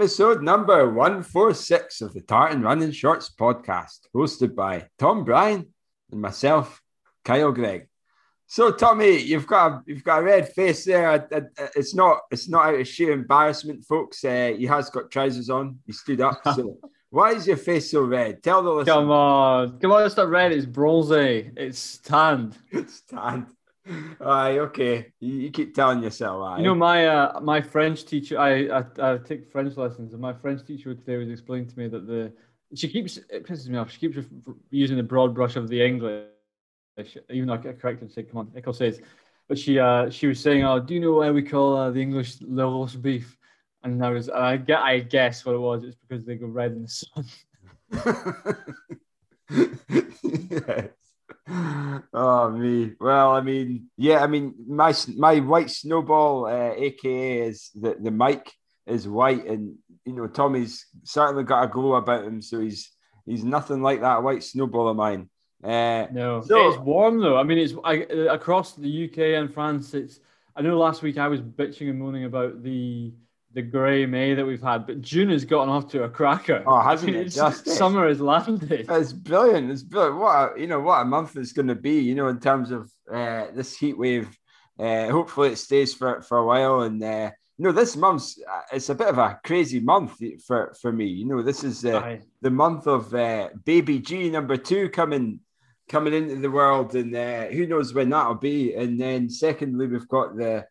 Episode number 146 of the Tartan Running Shorts podcast, hosted by Tom Bryan and myself, Kyle Greig. So, Tommy, you've got a, you've got a red face there. It's not it's not out of sheer embarrassment, folks. Uh, he has got trousers on. He stood up. So, why is your face so red? Tell the listeners. Come on, come on! It's not red. It's bronzy. It's tanned. it's tanned. Aye, okay. You, you, keep telling yourself. Aye. You know, my uh, my French teacher. I, I I take French lessons, and my French teacher today was explaining to me that the she keeps it pisses me off. She keeps using the broad brush of the English, even though I corrected and said, "Come on," Echo says. But she uh she was saying, "Oh, do you know why we call uh, the English the roast beef?" And I was I get I guess what it was. It's because they go red in the sun. yes oh me. Well, I mean, yeah, I mean, my my white snowball, uh, aka is the the mic is white, and you know, Tommy's certainly got a glow about him, so he's he's nothing like that white snowball of mine. Uh, no, so, it's warm though. I mean, it's I, across the UK and France. It's. I know last week I was bitching and moaning about the the grey May that we've had, but June has gotten off to a cracker. Oh, hasn't it? Just summer has landed. It's brilliant. It's brilliant. What a, you know, what a month it's going to be. You know, in terms of uh, this heat wave. Uh, hopefully, it stays for for a while. And uh, you know, this month's uh, it's a bit of a crazy month for for me. You know, this is uh, the month of uh, baby G number two coming coming into the world, and uh, who knows when that'll be. And then secondly, we've got the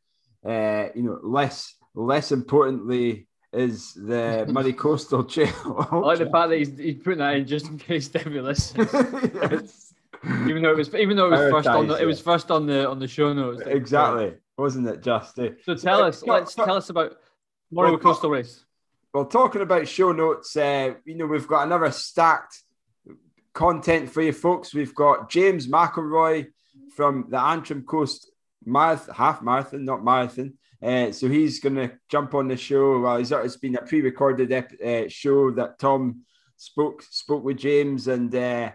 uh, you know less less importantly is the Moray Coastal Trail. I like the fact that he's, he's putting that in just in case Debbie listens. yes. Even though it was, even though it was first on the, it was first on the on the show notes. Exactly, wasn't it? Just uh, so tell us, let's tell us about Moray well, Coastal Race. Well, talking about show notes, uh, you know we've got another stacked content for you folks. We've got James McIlroy from the Antrim Coast Marathon, half marathon, not marathon. Uh, so he's going to jump on the show. Well, it's been a pre-recorded ep- uh, show that Tom spoke spoke with James, and uh,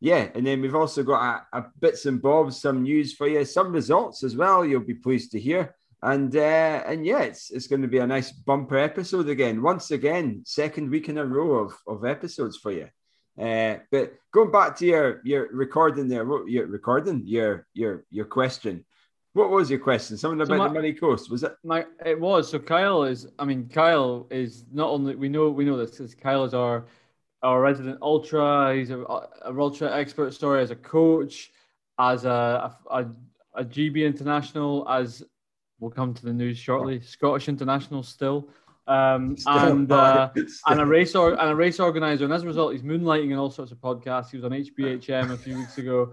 yeah, and then we've also got a, a, bits and bobs, some news for you, some results as well. You'll be pleased to hear, and uh, and yeah, it's it's going to be a nice bumper episode again. Once again, second week in a row of of episodes for you. Uh, but going back to your your recording there, your recording your your your question. What was your question? Something about so my, the Moray Coast, was it? My it was. So Kyle is. I mean, Kyle is not only we know we know this because Kyle is our our resident ultra. He's a, a ultra expert. Story as a coach, as a, a a GB international, as we'll come to the news shortly. Scottish international still um, and uh, and a race or and a race organizer, and as a result, he's moonlighting in all sorts of podcasts. He was on HBHM a few weeks ago,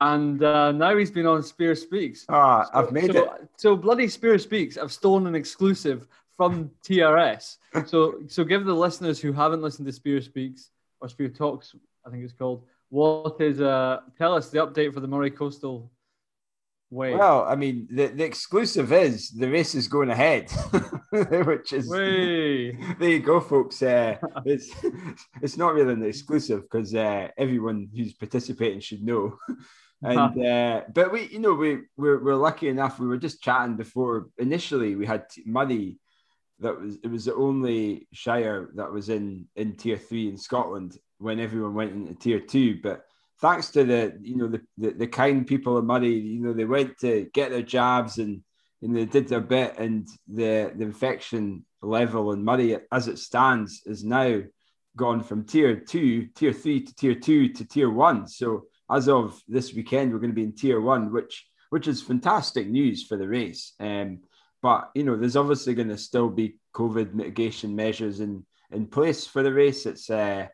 and uh, now he's been on Spear Speaks. Ah, so, I've made so, it. So bloody Spear Speaks. I've stolen an exclusive from TRS. so so give the listeners who haven't listened to Spear Speaks or Spear Talks, I think it's called. What is uh? Tell us the update for the Moray Coastal Way. Well, I mean, the, the exclusive is the race is going ahead, which is Way. there you go, folks. Uh, it's it's not really an exclusive because uh, everyone who's participating should know. and uh, but we, you know, we we're, we're lucky enough. We were just chatting before. Initially, we had money that was it was the only shire that was in in tier three in Scotland when everyone went into tier two, but thanks to the you know the, the, the kind people of Moray, you know they went to get their jabs and and they did their bit, and the the infection level in Moray as it stands is now gone from tier two, tier three to tier two to tier one. So as of this weekend, we're going to be in tier one, which which is fantastic news for the race. Um, but you know, there's obviously going to still be COVID mitigation measures in in place for the race. It's uh,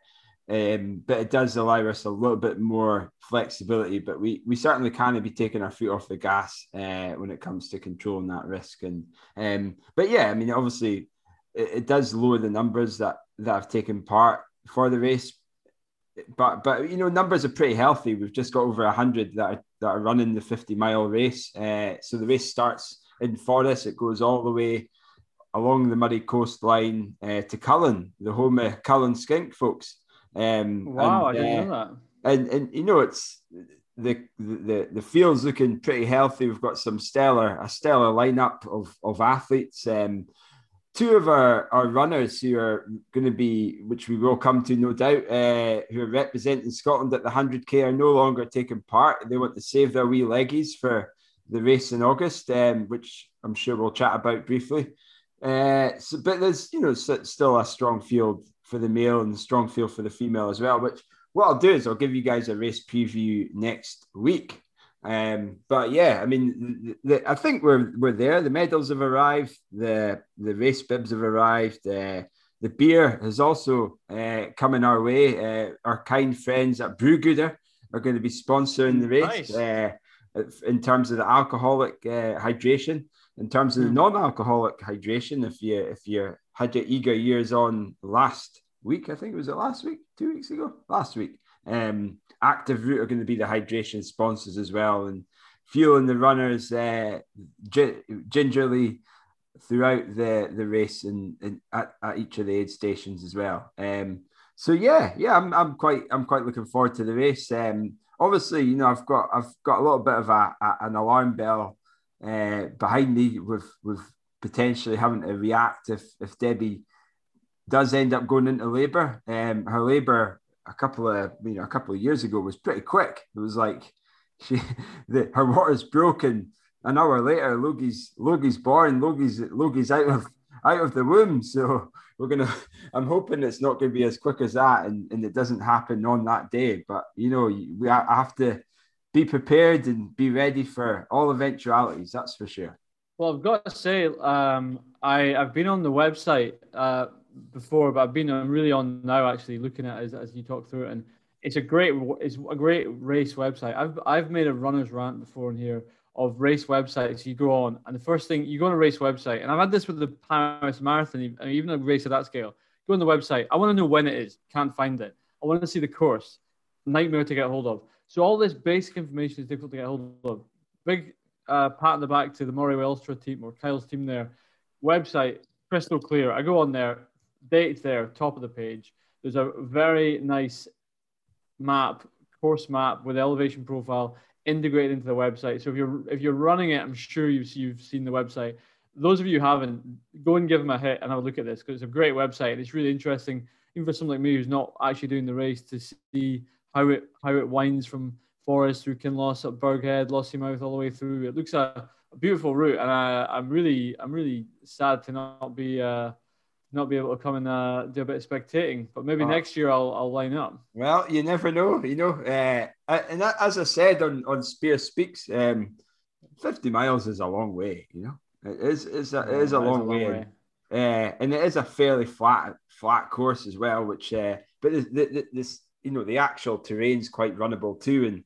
um, but it does allow us a little bit more flexibility. But we we certainly can't be taking our foot off the gas uh, when it comes to controlling that risk. And um, but yeah, I mean, obviously, it, it, does lower the numbers that that have taken part for the race. But but you know, numbers are pretty healthy. We've just got over hundred that are that are running the fifty mile race. Uh, so the race starts in Forres. It goes all the way along the Moray coastline uh, to Cullen, the home of Cullen Skink folks. Um, wow, and, I didn't uh, know that. And and you know it's the the the field's looking pretty healthy. We've got some stellar a stellar lineup of of athletes. Um, two of our, our runners who are going to be, which we will come to no doubt, uh, who are representing Scotland at the 100k are no longer taking part. They want to save their wee leggies for the race in August, um, which I'm sure we'll chat about briefly. Uh, so, but there's you know still a strong field for the male and strong feel for the female as well. Which what I'll do is I'll give you guys a race preview next week. Um, but yeah, I mean, the, the, I think we're we're there. The medals have arrived. The the race bibs have arrived. Uh, the beer has also uh, coming our way. Uh, our kind friends at Brewgooder are going to be sponsoring the race nice. uh, in terms of the alcoholic uh, hydration. In terms of the hmm. non-alcoholic hydration, if you if you had your eager years on last week, I think it was it last week, two weeks ago, last week. Um, Active Root are going to be the hydration sponsors as well, and fueling the runners uh, gingerly throughout the the race and, and at, at, each of the aid stations as well. Um, so yeah, yeah, I'm, I'm quite I'm quite looking forward to the race. Um, obviously, you know, I've got I've got a little bit of a, a an alarm bell uh, behind me with with potentially having to react if if Debbie does end up going into labour. Um, her labour a couple of you know a couple of years ago was pretty quick. It was like she the, her water's broken. An hour later, Logie's Logie's born. Logie's Logie's out of out of the womb. So we're gonna. I'm hoping it's not to be as quick as that, and, and it doesn't happen on that day. But you know, we have to be prepared and be ready for all eventualities. That's for sure. Well, I've got to say, um, I I've been on the website. Uh, before, but I've been I'm really on now actually looking at as, as you talk through it, and it's a great it's a great race website. I've I've made a runner's rant before in here of race websites. You go on, and the first thing you go on a race website, and I've had this with the Paris Marathon, even a race of that scale. Go on the website. I want to know when it is. Can't find it. I want to see the course. Nightmare to get hold of. So all this basic information is difficult to get hold of. Big uh, pat on the back to the Moray Ultra team or Kyle's team there. Website crystal clear. I go on there dates there, top of the page. There's a very nice map, course map with elevation profile integrated into the website. So if you're if you're running it, I'm sure you've you've seen the website. Those of you who haven't, go and give them a hit and have a look at this because it's a great website and it's really interesting, even for someone like me who's not actually doing the race, to see how it how it winds from Forres through Kinloss up Burghead, Lossiemouth all the way through. It looks a, a beautiful route, and I, I'm really I'm really sad to not be uh, not be able to come and uh, do a bit of spectating. But maybe uh, next year I'll I'll line up. Well, you never know, you know. Uh, and that, as I said on on Spear Speaks, um, fifty miles is a long way. You know, it is it's a, it is a long, is a long way. way. And, uh, and it is a fairly flat flat course as well, which uh, but the, the, this you know the actual terrain's quite runnable too. And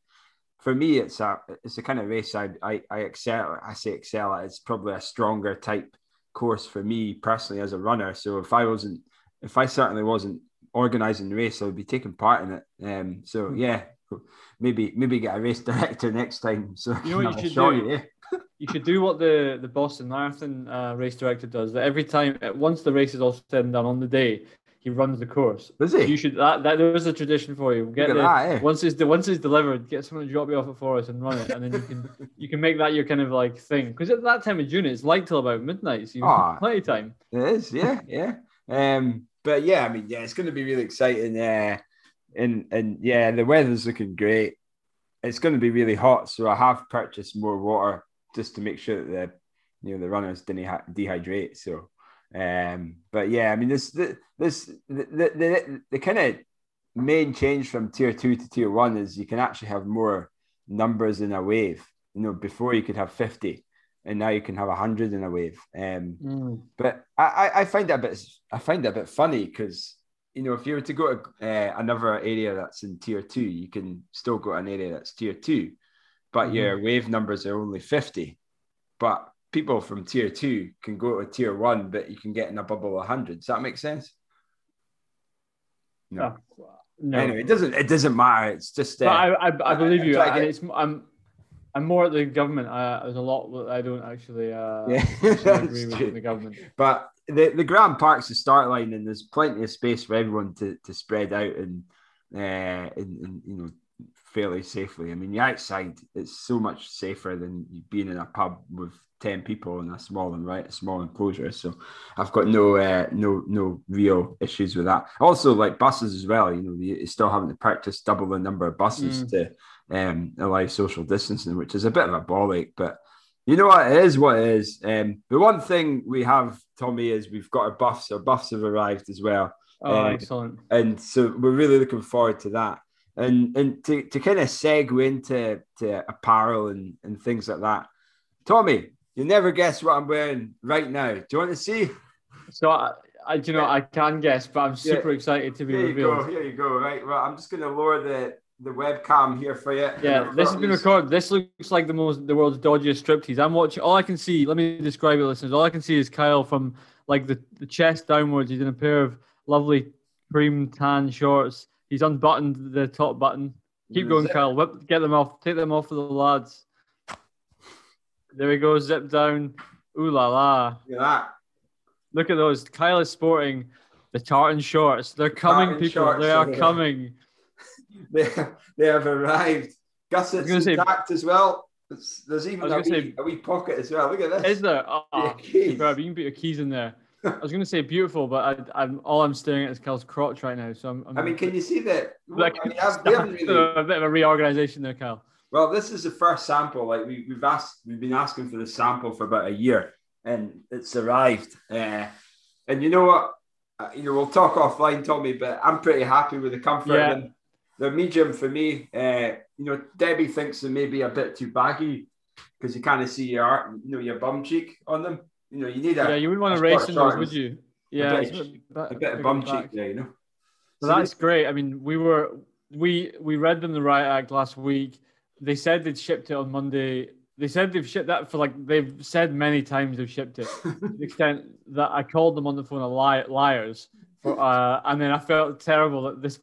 for me, it's a it's a kind of race I I, I excel. I say excel at. It's probably a stronger type course for me personally as a runner. So if I wasn't, if I certainly wasn't organizing the race, I would be taking part in it. Um, so hmm. yeah, maybe maybe get a race director next time. So you know what you should do. Yeah. you should do what the the Boston Marathon uh, race director does. That every time, once the race is all said and done on the day, he runs the course. Does he? You should that, that there is a tradition for you. Get the, that, eh? once it's the once it's delivered, get someone to drop you off at Forres and run it, and then you can you can make that your kind of like thing. Because at that time of June, it's light till about midnight, so you have oh, plenty of time. It is, yeah, yeah. Um, but yeah, I mean, yeah, it's going to be really exciting. Uh, and and yeah, the weather's looking great. It's going to be really hot, so I have purchased more water just to make sure that the you know the runners didn't dehydrate. So um, but yeah, I mean, this this the the, the, the kind of main change from tier two to tier one is you can actually have more numbers in a wave. You know, before you could have fifty, and now you can have hundred in a wave. Um, mm. But I, I find that a bit I find that a bit funny because you know if you were to go to uh, another area that's in tier two, you can still go to an area that's tier two, but mm-hmm. your wave numbers are only fifty. But people from tier two can go to tier one, but you can get in a bubble of 100. Does that make sense? No. Uh, no. Anyway, it doesn't. It doesn't matter. It's just. Uh, I, I, I believe you. I, it's. I'm. I'm more at the government. Uh, there's a lot that I don't actually. Uh, yeah, agree with the government. But the the Grant Park's the start line, and there's plenty of space for everyone to to spread out and, uh, and, and you know fairly safely. I mean, the outside it's so much safer than being in a pub with ten people in a small and right, a small enclosure. So I've got no uh, no no real issues with that. Also, like buses as well. You know, you still having to practice double the number of buses mm. to um, allow social distancing, which is a bit of a ball ache, but. You know what? It is what it is. Um, the one thing we have, Tommy, is we've got our buffs. Our buffs have arrived as well. Oh, um, excellent. And so we're really looking forward to that. And and to, to kind of segue into to apparel and, and things like that. Tommy, you never guess what I'm wearing right now. Do you want to see? So I, I you know, I can guess, but I'm super yeah. excited to be here revealed. You go, here you go. Right. Well, I'm just gonna lower the the webcam here for you. Yeah, this has been recorded. This looks like the most the world's dodgiest striptease. I'm watching. All I can see. Let me describe it, listeners. All I can see is Kyle from like the, the chest downwards. He's in a pair of lovely cream tan shorts. He's unbuttoned the top button. Keep going, Kyle. Whip, get them off. Take them off for the lads. There we go. Zip down. Ooh la la. Look at that. Look at those. Kyle is sporting the tartan shorts. They're coming, tartan people. Shorts, they are coming. they, they have arrived. Gussets intact say, as well. It's, there's even a wee, say, a wee, pocket as well. Look at this. Is there? Oh, you can put your keys in there. I was going to say beautiful, but I, am all I'm staring at is Cal's crotch right now. So I'm. I'm i mean, can you see that? Like, I mean, really... a bit of a reorganization there, Cal. Well, this is the first sample. Like we, we've asked, we've been asking for the sample for about a year, and it's arrived. Uh, and you know what? Uh, you know, we'll talk offline, Tommy, but I'm pretty happy with the comfort. Yeah. And they're medium for me. Uh, you know, Debbie thinks they may be a bit too baggy because you kind of see your, you know, your bum cheek on them you know, you need a yeah. You wouldn't want to race in those, would you? Yeah, a bit, a bit of bum cheek there, you know. So, that's great. I mean, we were we we read them the Riot Act last week. They said they'd shipped it on Monday. They said they've shipped that for like they've said many times they've shipped it to the extent that I called them on the phone a li- liars. For, uh, and then I felt terrible that this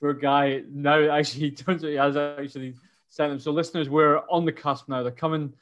poor guy now actually turns out he has actually sent them. So listeners, we're on the cusp now. They're coming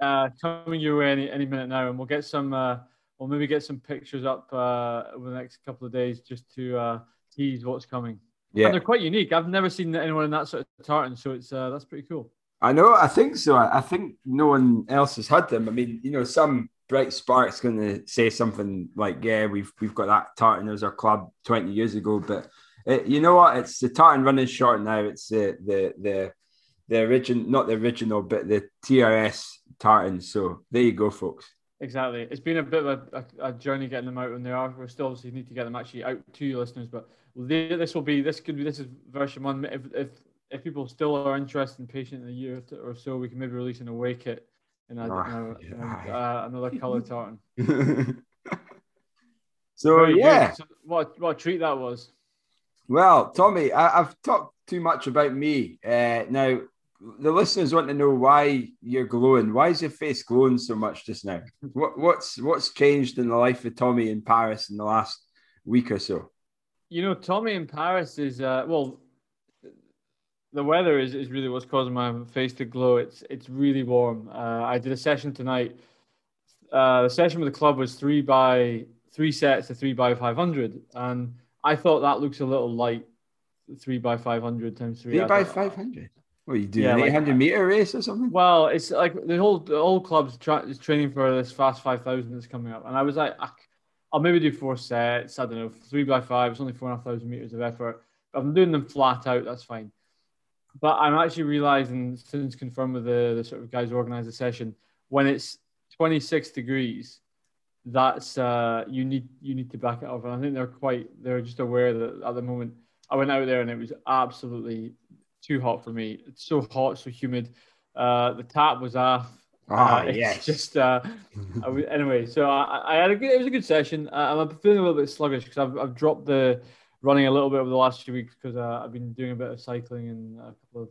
uh, coming your way any, any minute now, and we'll get some. Uh, we'll maybe get some pictures up uh, over the next couple of days just to uh, tease what's coming. Yeah, and they're quite unique. I've never seen anyone in that sort of tartan, so it's uh, that's pretty cool. I know. I think so. I think no one else has had them. I mean, you know, some bright spark's going to say something like, "Yeah, we've we've got that tartan as our club twenty years ago," but it, you know what? It's the tartan running short now. It's the the the the original, not the original, but the TRS tartan. So there you go, folks. Exactly. It's been a bit of a, a, a, journey getting them out when they are. We still obviously need to get them actually out to you listeners, but this will be this could be this is version one. If if if people still are interested and patient in a year or so, we can maybe release an away kit in a, oh, yeah. uh, another color tartan. so Very yeah, so what what a treat that was. Well, Tommy, I, have talked too much about me. Uh, now the listeners want to know why you're glowing. Why is your face glowing so much just now? What, what's what's changed in the life of Tommy in Paris in the last week or so? You know, Tommy in Paris is uh, well. The weather is, is really what's causing my face to glow. It's it's really warm. Uh, I did a session tonight. Uh, the session with the club was three by three sets of three by five hundred, and I thought that looks a little light. Three by five hundred times three. Three by five hundred. What are you doing? Yeah, an like, 800 meter race or something? Well, it's like the whole the whole club's tra- is training for this fast 5000 that's coming up, and I was like, I'll maybe do four sets. I don't know, three by five. It's only four and a half thousand meters of effort. If I'm doing them flat out. That's fine. But I'm actually realizing since confirmed with the, the sort of guys who organize the session, when it's 26 degrees, that's uh, you need you need to back it up. And I think they're quite they're just aware that at the moment I went out there and it was absolutely too hot for me. It's so hot, so humid. Uh, the tap was off. Ah, uh, yes. Just uh, anyway. So I, I, had a good. It was a good session. Uh, I'm feeling a little bit sluggish because I've, I've dropped the running a little bit over the last few weeks because uh, I've been doing a bit of cycling and a couple of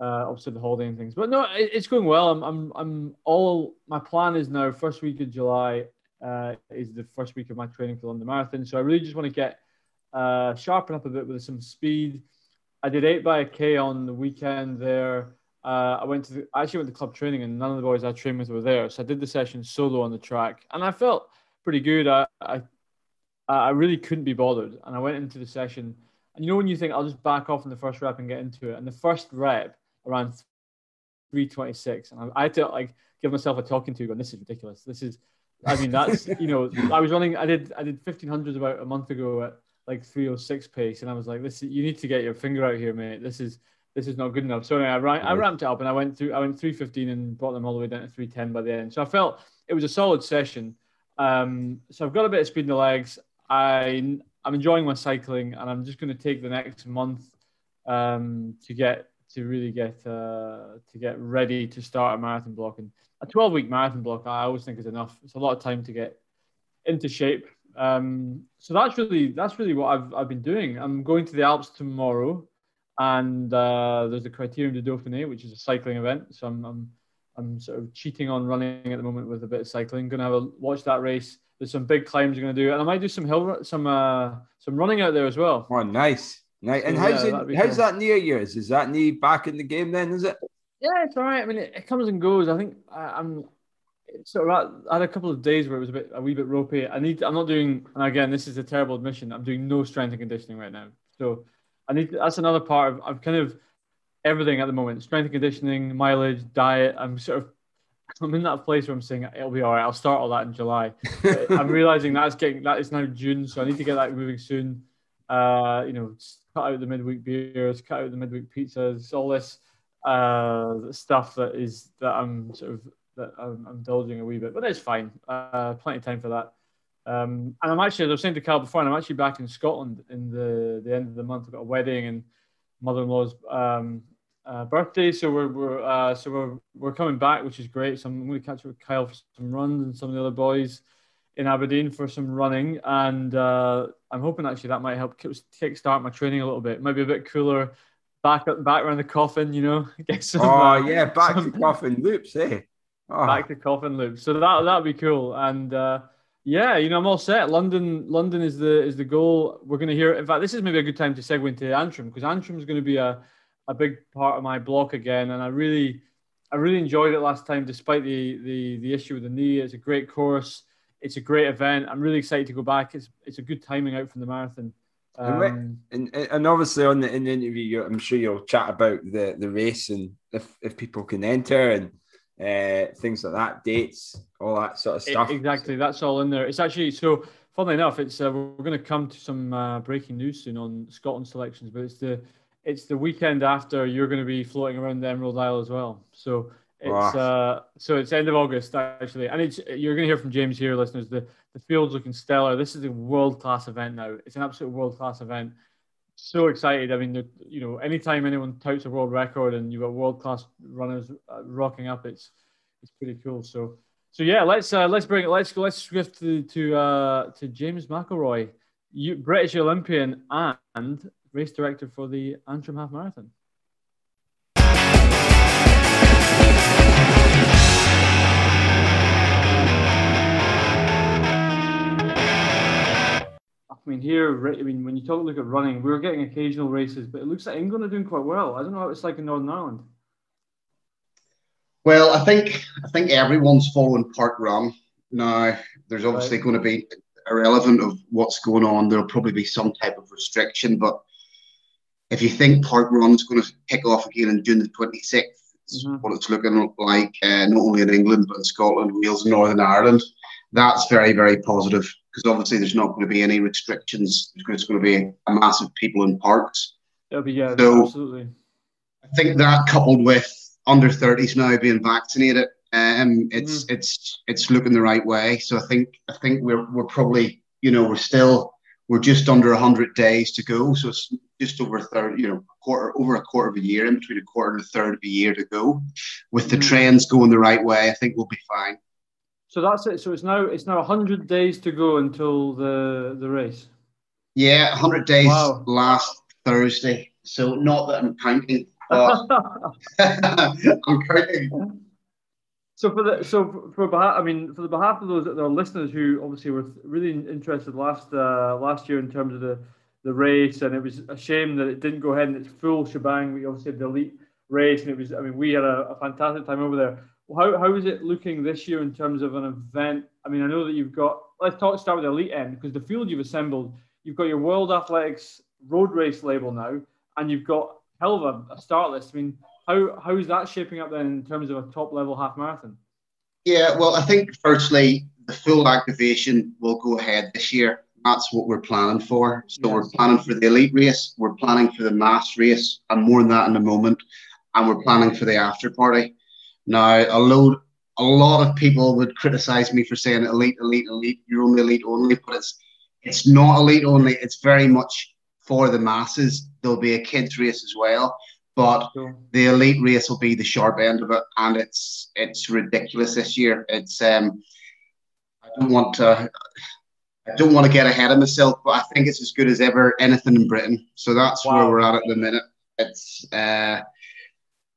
uh, obviously the holiday and things. But no, it, it's going well. I'm, I'm, I'm all. My plan is now first week of July uh, is the first week of my training for London Marathon. So I really just want to get uh, sharpen up a bit with some speed I did eight by a K on the weekend there. Uh, I went to the, I actually went to club training and none of the boys I trained with were there. So I did the session solo on the track and I felt pretty good. I, I, I really couldn't be bothered. And I went into the session and you know, when you think I'll just back off in the first rep and get into it. And the first rep around 326 and I, I had to like give myself a talking to, going, "This is ridiculous. This is." I mean, that's you know, I was running. I did I did fifteen hundreds about a month ago at like three oh six pace, and I was like, "This you need to get your finger out here, mate. This is this is not good enough." So anyway, I, ran, I ramped it up, and I went through. I went three fifteen and brought them all the way down to three ten by the end. So I felt it was a solid session. Um, so I've got a bit of speed in the legs. I I'm enjoying my cycling, and I'm just going to take the next month um, to get to really get uh, to get ready to start a marathon block. And a 12 week marathon block, I always think is enough. It's a lot of time to get into shape. Um, so that's really that's really what I've I've been doing. I'm going to the Alps tomorrow, and uh, there's the Critérium du Dauphiné, which is a cycling event. So I'm, I'm I'm sort of cheating on running at the moment with a bit of cycling. Going to have a watch that race. There's some big climbs I'm going to do, and I might do some hill some uh, some running out there as well. Oh, nice. Nice. And how's yeah, it, how's cool. that knee of yours? Is that knee back in the game then? Is it? Yeah, it's all right. I mean, it, it comes and goes. I think I, am sort of. I had a couple of days where it was a bit a wee bit ropey. I need. I'm not doing. And again, this is a terrible admission. I'm doing no strength and conditioning right now. So I need. That's another part of. I'm kind of everything at the moment. Strength and conditioning, mileage, diet. I'm sort of. I'm in that place where I'm saying it'll be all right. I'll start all that in July. I'm realizing that's getting that is now June, so I need to get that moving soon. Uh, you know, cut out the midweek beers, cut out the midweek pizzas, all this uh, stuff that is that I'm sort of that I'm, I'm indulging a wee bit, but it's fine. Uh, plenty of time for that. Um, and I'm actually, as I was saying to Carl before, and I'm actually back in Scotland in the the end of the month. I've got a wedding and mother-in-law's um, uh, birthday, so we're we're uh, so we're we're coming back, which is great. So I'm going to catch up with Kyle for some runs and some of the other boys in Aberdeen for some running, and uh, I'm hoping actually that might help kick kickstart my training a little bit. Maybe a bit cooler, back up, back around the coffin, you know. Get some. Oh uh, yeah, back some, to coffin loops, eh? Oh. Back to coffin loops. So that that'd be cool, and uh, yeah, you know, I'm all set. London, London is the is the goal. We're going to hear. In fact, this is maybe a good time to segue into Antrim because Antrim is going to be a a big part of my block again, and I really. I really enjoyed it last time, despite the, the the issue with the knee. It's a great course it's a great event. I'm really excited to go back. It's it's a good timing out from the marathon. Um, and, and obviously on the in the interview, I'm sure you'll chat about the the race and if if people can enter and uh, things like that, dates, all that sort of stuff. Exactly, that's all in there. It's actually so. Funnily enough, it's uh, we're going to come to some uh, breaking news soon on Scotland selections, but it's the it's the weekend after you're going to be floating around the Emerald Isle as well. So it's uh, so it's end of August actually, and it's you're going to hear from James here, listeners. The the field's looking stellar. This is a world class event now. It's an absolute world class event. So excited. I mean, you know, anytime anyone touts a world record and you've got world class runners uh, rocking up, it's it's pretty cool. So so yeah, let's uh, let's bring it. Let's let's shift to to uh, to James McIlroy, you British Olympian and race director for the Antrim Half Marathon. Mean, here, I mean, when you talk look at running, we are getting occasional races, but it looks like England are doing quite well. I don't know how it's like in Northern Ireland. Well, I think I think everyone's following Park Run now. There's obviously right. going to be irrelevant of what's going on. There'll probably be some type of restriction, but if you think Park Run's going to kick off again on June the 26th, mm-hmm. what it's looking like, uh, not only in England but in Scotland, Wales, and Northern Ireland. That's very, very positive because obviously there's not going to be any restrictions. There's going to be a massive people in parks. It'll be yeah, so absolutely. I think that coupled with under 30s now being vaccinated, um, it's mm-hmm. it's it's looking the right way. So I think I think we're we're probably you know we're still we're just under 100 days to go. So it's just over a third, you know, quarter over a quarter of a year, in between a quarter and a third of a year to go. With the mm-hmm. trends going the right way, I think we'll be fine. So that's it. So it's now it's now hundred days to go until the the race. Yeah, hundred days wow. last Thursday. So not that I'm counting, but I'm counting. So for the so for behalf, I mean, for the behalf of those that are listeners who obviously were really interested last uh, last year in terms of the the race, and it was a shame that it didn't go ahead in its full shebang. We obviously had the elite race, and it was. I mean, we had a, a fantastic time over there how, how is it looking this year in terms of an event? I mean, I know that you've got, let's talk, start with the elite end because the field you've assembled, you've got your World Athletics road race label now, and you've got hell of a, a start list. I mean, how, how is that shaping up then in terms of a top level half marathon? Yeah, well, I think firstly, the full activation will go ahead this year. That's what we're planning for. So yes. we're planning for the elite race, we're planning for the mass race, and more than that in a moment. And we're planning for the after party. Now, a load, a lot of people would criticize me for saying elite, elite, elite. You're only elite only, but it's it's not elite only. It's very much for the masses. There'll be a kids race as well, but sure. the elite race will be the sharp end of it, and it's it's ridiculous this year. It's um, I don't want to. I don't want to get ahead of myself, but I think it's as good as ever anything in Britain. So that's wow. where we're at at the minute. It's uh,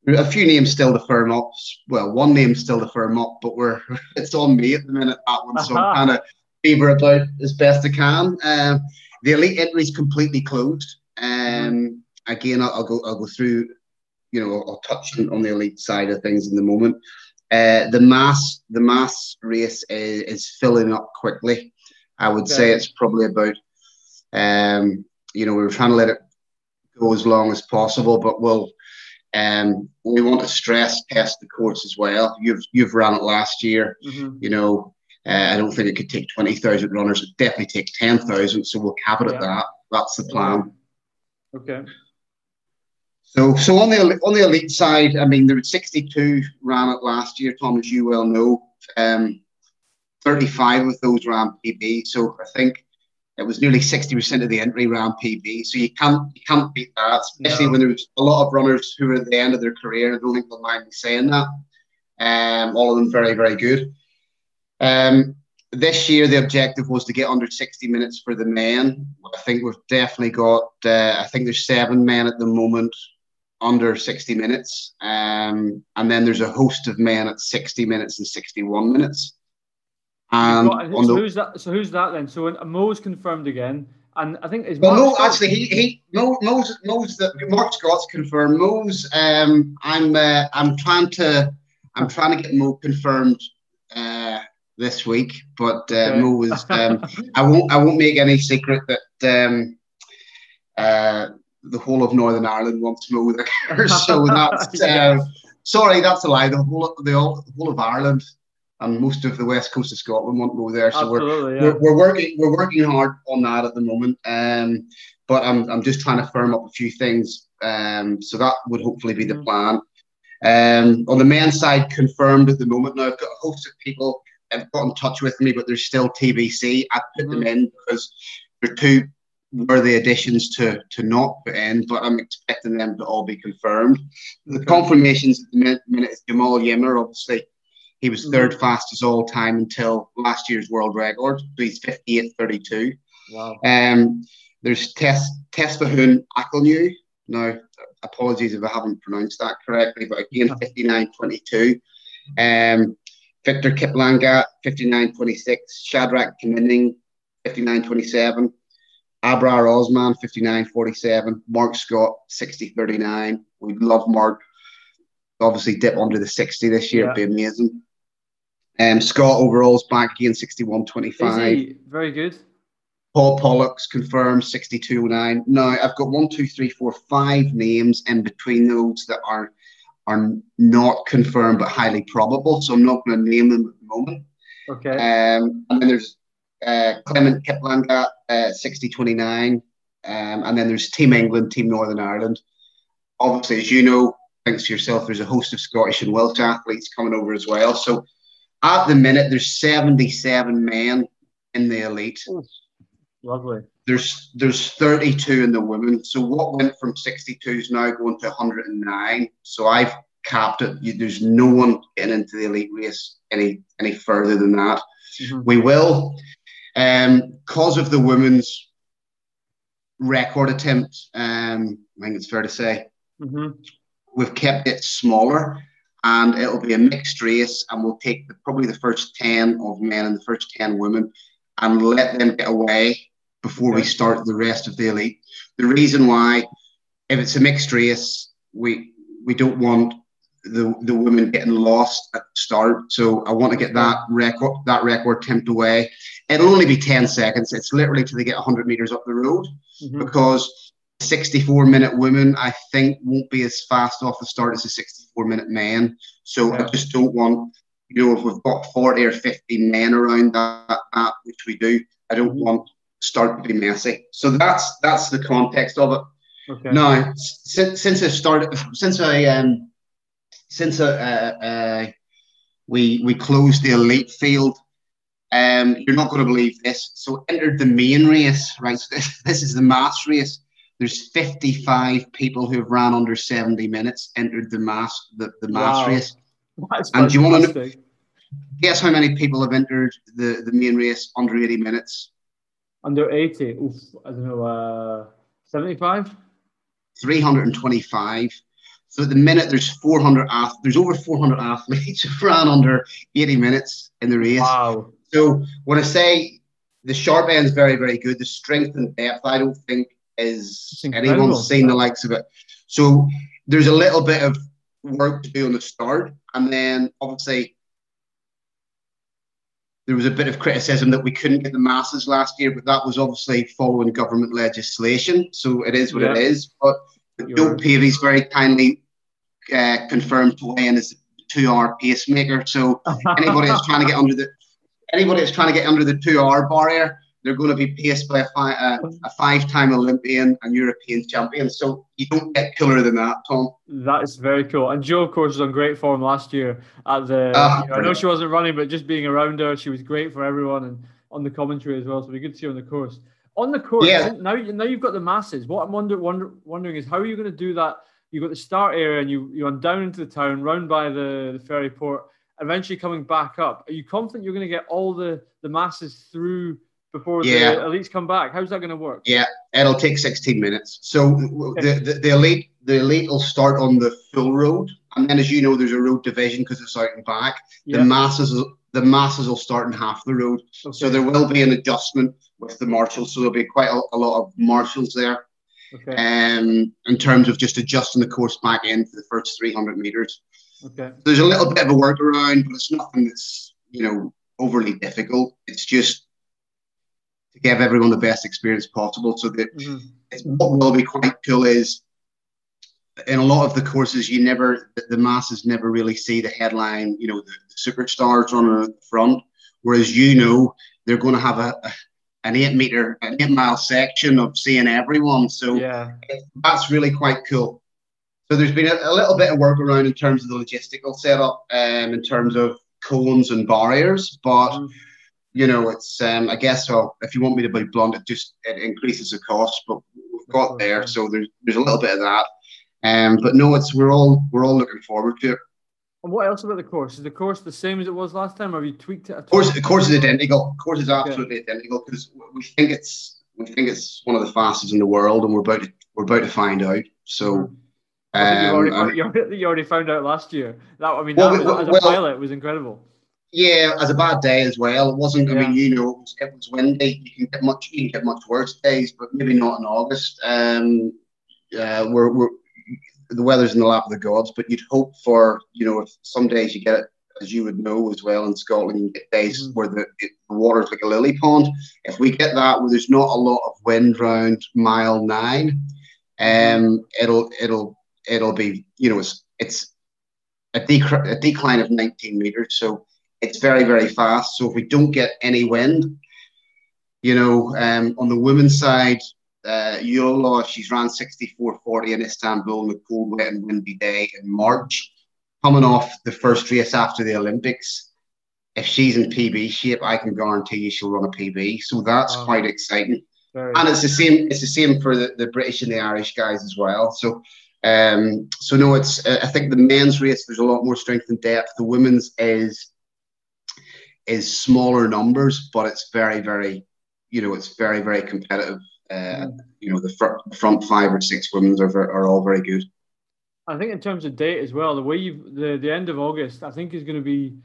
a few names still to firm up. Well, one name still to firm up, but we're it's on me at the minute that one. So I'm kind of fever about as best I can. Um, the elite entry is completely closed. Um, again, I'll, I'll, go I'll go through. You know, I'll touch on the elite side of things in the moment. Uh, the mass the mass race is, is filling up quickly. I would okay. say it's probably about. Um, you know, we were trying to let it go as long as possible, but we'll um, we want to stress test the course as well. You've you've run it last year. Mm-hmm. You know, uh, I don't think it could take twenty thousand runners. It definitely take ten thousand. So we'll cap it yeah. at that. That's the plan. Okay. So, so on the on the elite side, I mean, there were 62 ran it last year, Tom, as you well know. Um, 35 of those ran PB. So I think it was nearly 60% of the entry ran PB. So you can't you can't beat that, especially no. when there's a lot of runners who are at the end of their career. I don't think they'll mind me saying that. Um, all of them very, very good. Um, this year, the objective was to get under 60 minutes for the men. I think we've definitely got, uh, I think there's seven men at the moment under 60 minutes. Um, and then there's a host of men at 60 minutes and 61 minutes. And the, who's that, so who's that then? So Mo's confirmed again. And I think is well, Mo actually he he Mo Mo's Mo's the Mark Scott's confirmed. Mo's um I'm uh, I'm trying to I'm trying to get Mo confirmed uh this week, but uh, okay. Mo was um I won't I won't make any secret that um uh the whole of Northern Ireland wants Mo there. so that's uh, sorry, that's a lie. The whole the whole, the whole of Ireland and most of the west coast of Scotland want go there. So we're, yeah. we're, we're working we're working hard on that at the moment. Um, but I'm I'm just trying to firm up a few things. Um, so that would hopefully be the mm. plan. Um, on the men's side, confirmed at the moment. Now I've got a host of people have got in touch with me, but there's still TBC. I put mm. them in because they're two worthy additions to to not put in, but I'm expecting them to all be confirmed. The confirmations at the minute is Jemal Yimer, obviously. He was third mm-hmm. fastest all time until last year's world record. So he's 58.32. Wow. Um, there's Tess Tesfahun Akalnew. Now, apologies if I haven't pronounced that correctly, but again, 59.22. Um, Victor Kiplangat, 59.26. Shadrach Kimining, 59.27. Abrar Osman, 59.47. Mark Scott, 60.39. We love Mark. Obviously, dip under the 60 this year. Yeah. It'd be amazing. Um, Scott Overall's back again, 61.25. Very good. Paul Pollock's confirmed 62.09. Now, I've got one, two, three, four, five names in between those that are are not confirmed but highly probable. So I'm not going to name them at the moment. Okay. Um, and then there's uh, Clement Kiplangat, uh, 60.29. Um, and then there's Team England, Team Northern Ireland. Obviously, as you know, thanks to yourself, there's a host of Scottish and Welsh athletes coming over as well. So at the minute, there's 77 men in the elite. lovely. There's there's 32 in the women. So what went from 62 is now going to 109. So I've capped it. You, there's no one getting into the elite race any any further than that. Mm-hmm. We will, um, cause of the women's record attempt. Um, I think it's fair to say mm-hmm. we've kept it smaller and it'll be a mixed race, and we'll take the, probably the first 10 of men and the first 10 women and let them get away before we start the rest of the elite. The reason why, if it's a mixed race, we we don't want the the women getting lost at the start. So I want to get that record that record tempt away. It'll only be 10 seconds. It's literally till they get 100 meters up the road mm-hmm. because 64 minute women, I think, won't be as fast off the start as a 64 minute man. So yeah. I just don't want you know, if we've got 40 or 50 men around that, that which we do, I don't mm-hmm. want start to be messy. So that's that's the context of it. Okay. Now, since since I started, since I um, since uh, uh, we we closed the elite field, um, you're not going to believe this. So entered the main race, right? So this, this is the mass race. There's 55 people who have ran under 70 minutes entered the mass the, the mass wow. race. That's and do you want to know, guess how many people have entered the, the main race under 80 minutes? Under 80? Oof, I don't know, uh, 75? 325. So at the minute, there's 400 ath- there's over 400 athletes who ran under 80 minutes in the race. Wow. So when I say the sharp end is very, very good, the strength and depth, I don't think is anyone's seen the likes of it. So there's a little bit of work to do on the start, and then obviously there was a bit of criticism that we couldn't get the masses last year, but that was obviously following government legislation. So it is what yeah. it is. But Jo Pavey's very kindly uh, confirmed to weigh in as a two-hour pacemaker. So anybody that's trying to get under the anybody that's trying to get under the two-hour barrier, they're going to be paced by a, fi- uh, a five-time Olympian and European champion. So you don't get cooler than that, Tom. That is very cool. And Jo, of course, was on great form last year at the. Uh, you know, I know she wasn't running, but just being around her, she was great for everyone and on the commentary as well. So we good to see her on the course. On the course, yeah. now now you've got the masses. What I'm wonder, wonder, wondering is how are you going to do that? You've got the start area and you you run down into the town, round by the, the ferry port, eventually coming back up. Are you confident you're going to get all the the masses through? Before yeah. the elites come back. How's that going to work? Yeah, it'll take 16 minutes. So the, the, the, elite the elite will start on the full road, and then as you know, there's a road division because it's out and back. Yeah. The masses the masses will start in half the road, okay. so there will be an adjustment with the marshals. So there'll be quite a, a lot of marshals there. Okay. Um, in terms of just adjusting the course back in for the first 300 meters. Okay. There's a little bit of a workaround, but it's nothing that's you know overly difficult. It's just to give everyone the best experience possible. So that mm-hmm. what will be quite cool is in a lot of the courses, you never the masses never really see the headline, you know, the, superstars on the front. Whereas you know they're going to have a, a an eight meter, an eight mile section of seeing everyone. So yeah. that's really quite cool. So there's been a, a, little bit of work around in terms of the logistical setup, um, in terms of cones and barriers, but. Mm you know, it's um, I guess so. If you want me to be blunt, it just it increases the cost, but we've got there, so there's there's a little bit of that. Um, but no, it's we're all we're all looking forward to it. And what else about the course? Is the course the same as it was last time, or have you tweaked it? At course, the course is identical. The course is absolutely okay. identical because we think it's we think it's one of the fastest in the world, and we're about to, we're about to find out. So. Mm-hmm. You, already, um, you already found out last year. That I mean, well, that, well, as a well, pilot, was incredible. Yeah, as a bad day as well. It wasn't. I mean, you know, it was, it was, windy. You can get much. You can get much worse days, but maybe not in August. Um, uh, we're, we're the weather's in the lap of the gods, but you'd hope for you know if some days you get it as you would know as well in Scotland, you get days mm-hmm. where the, it, the water's like a lily pond. If we get that where there's not a lot of wind round mile nine, um, it'll it'll it'll be you know it's it's a, dec- a decline of 19 meters. So it's very, very fast. So if we don't get any wind, you know, um, on the women's side, uh, Yola, she's ran 64.40 in Istanbul on a cold, wet, and windy day in March, coming off the first race after the Olympics. If she's in PB shape, I can guarantee you she'll run a PB. So that's oh, quite exciting. And it's the same. It's the same for the, the British and the Irish guys as well. So, um, so no, it's. I think the men's race there's a lot more strength and depth. The women's is is smaller numbers, but it's very, very, you know, it's very, very competitive. Uh, you know, the front, front five or six women are, are all very good. I think in terms of date as well, the way you've the, the end of August, I think is going to be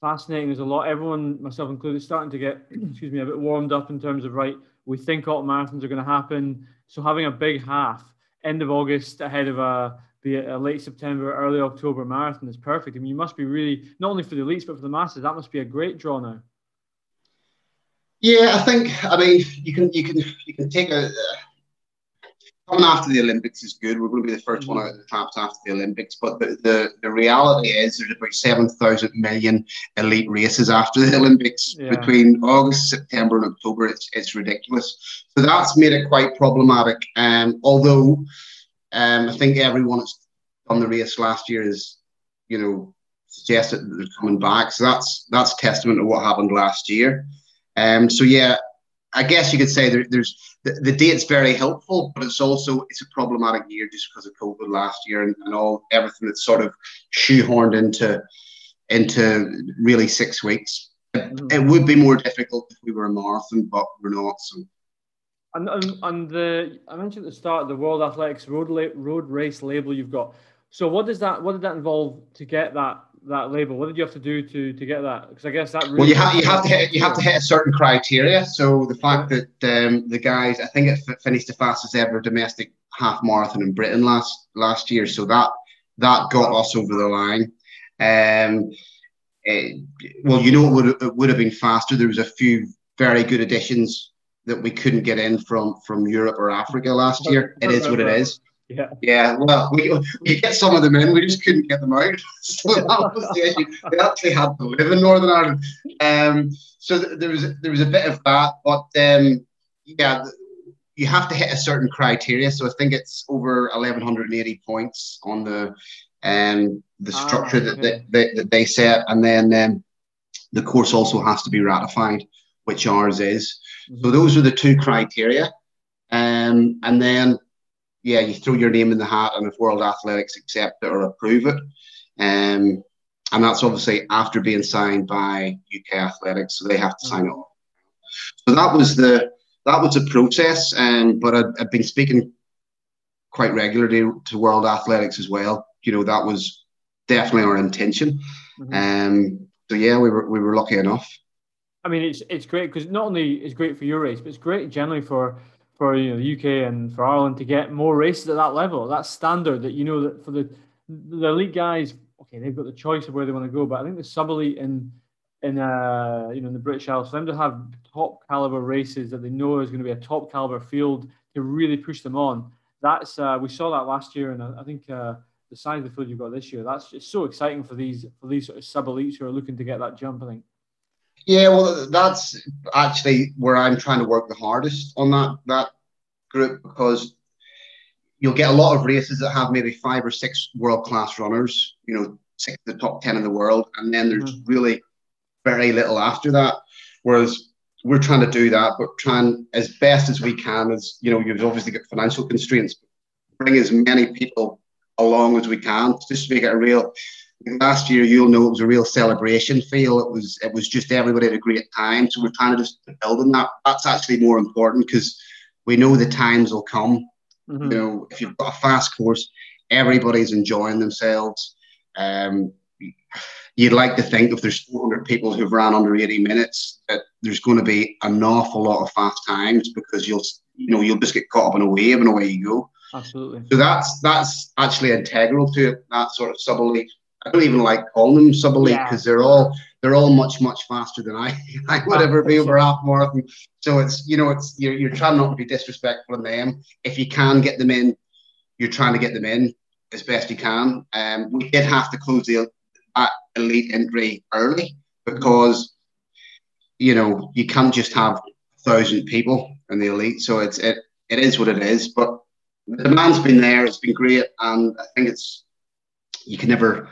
fascinating. There's a lot, everyone, myself included, starting to get, excuse me, a bit warmed up in terms of right. We think autumn marathons are going to happen, so having a big half end of August ahead of a be a late September, early October marathon is perfect. I mean, you must be really not only for the elites but for the masses. That must be a great draw now. Yeah, I think. I mean, you can you can you can take a. coming after the Olympics is good. We're going to be the 1st mm-hmm. one out of the traps after the Olympics. But the, the, the reality is there's about 7,000 million elite races after the Olympics yeah. between August, September, and October. It's, it's ridiculous. So that's made it quite problematic. Um, although um, I think everyone that's done the race last year is, you know, suggested that they're coming back. So that's that's testament to what happened last year. Um, so yeah, I guess you could say there, there's the, the date's very helpful, but it's also it's a problematic year just because of COVID last year and, and all everything that's sort of shoehorned into into really six weeks. Mm-hmm. It would be more difficult if we were a marathon, but we're not. So. And, and, and the I mentioned at the start the World Athletics road la- road race label you've got. So what does that what did that involve to get that that label? What did you have to do to to get that? Because I guess that really well, you have you have to hit you have to hit a certain criteria. So the fact that um, the guys, I think it finished the fastest ever domestic half marathon in Britain last last year. So that that got us over the line. Um, it, well, you know, it would it would have been faster. There was a few very good additions that we couldn't get in from from Europe or Africa last year. It is what it is. Yeah. Yeah. Well, we, we get some of them in, we just couldn't get them out. so that was the issue. They actually had to live in Northern Ireland. Um, so th- there was there was a bit of that, but um, yeah, you have to hit a certain criteria. So I think it's over 1180 points on the um the ah, structure ah, okay. that, they, that they set, and then um, the course also has to be ratified, which ours is. Mm-hmm. So those are the two criteria. Um, and then yeah, you throw your name in the hat, and if World Athletics accept it or approve it, um, and that's obviously after being signed by UK Athletics, so they have to sign it off. So that was the that was the process, um, but I'd, I'd been speaking quite regularly to World Athletics as well. You know, that was definitely our intention. Mm-hmm. Um, so yeah, we were we were lucky enough. I mean, it's it's great because not only is great for your race, but it's great generally for for you know the UK and for Ireland to get more races at that level. That standard that you know that for the the elite guys, okay, they've got the choice of where they want to go, but I think the sub elite in in uh you know in the British Isles for them to have top caliber races that they know is going to be a top caliber field to really push them on. That's uh, we saw that last year, and I, I think. Uh, the size of the field you've got this year, that's just so exciting for these for these sort of sub elites who are looking to get that jump. I think. Yeah, well, that's actually where I'm trying to work the hardest on that that group because you'll get a lot of races that have maybe five or six world class runners, you know, six of the top 10 in the world. And then there's mm-hmm. really very little after that. Whereas we're trying to do that, but trying as best as we can, as you know, you've obviously got financial constraints, bring as many people along as we can just to make it a real last year you'll know it was a real celebration feel. It was it was just everybody had a great time. So we're trying to just build on that. That's actually more important because we know the times will come. Mm-hmm. You know, if you've got a fast course, everybody's enjoying themselves. Um, you'd like to think if there's 400 people who've ran under 80 minutes, that there's going to be an awful lot of fast times because you'll, you know, you'll just get caught up in a wave and away you go. Absolutely. So that's that's actually integral to it. That sort of sub elite I don't even like calling them sub elite because yeah. they're all they're all much much faster than I I would ever be over half marathon. So it's you know it's you're, you're trying not to be disrespectful in them. If you can get them in, you're trying to get them in as best you can. Um, we did have to close the that elite entry early because you know you can't just have a thousand people in the elite. So it's it it is what it is. But the demand's been there. It's been great, and I think it's you can never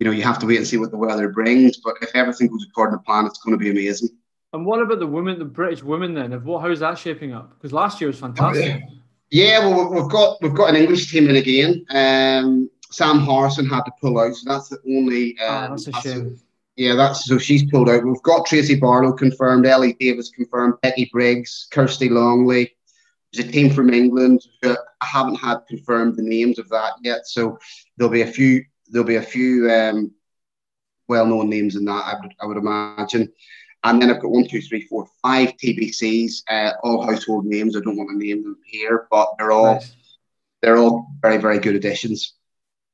you know, you have to wait and see what the weather brings. But if everything goes according to plan, it's going to be amazing. And what about the women, the British women then? What, how's that shaping up? Because last year was fantastic. Yeah, well, we've got we've got an English team in again. Um, Sam Harrison had to pull out, so that's the only. Um, oh, that's a shame. yeah, that's so she's pulled out. We've got Tracy Barlow confirmed, Ellie Davis confirmed, Becky Briggs, Kirsty Longley. There's a team from England. I haven't had confirmed the names of that yet, so there'll be a few there'll be a few um, well-known names in that. I would, I would imagine. And then I've got one, two, three, four, five TBCs, uh, all household names. I don't want to name them here, but they're all nice. they're all very, very good additions.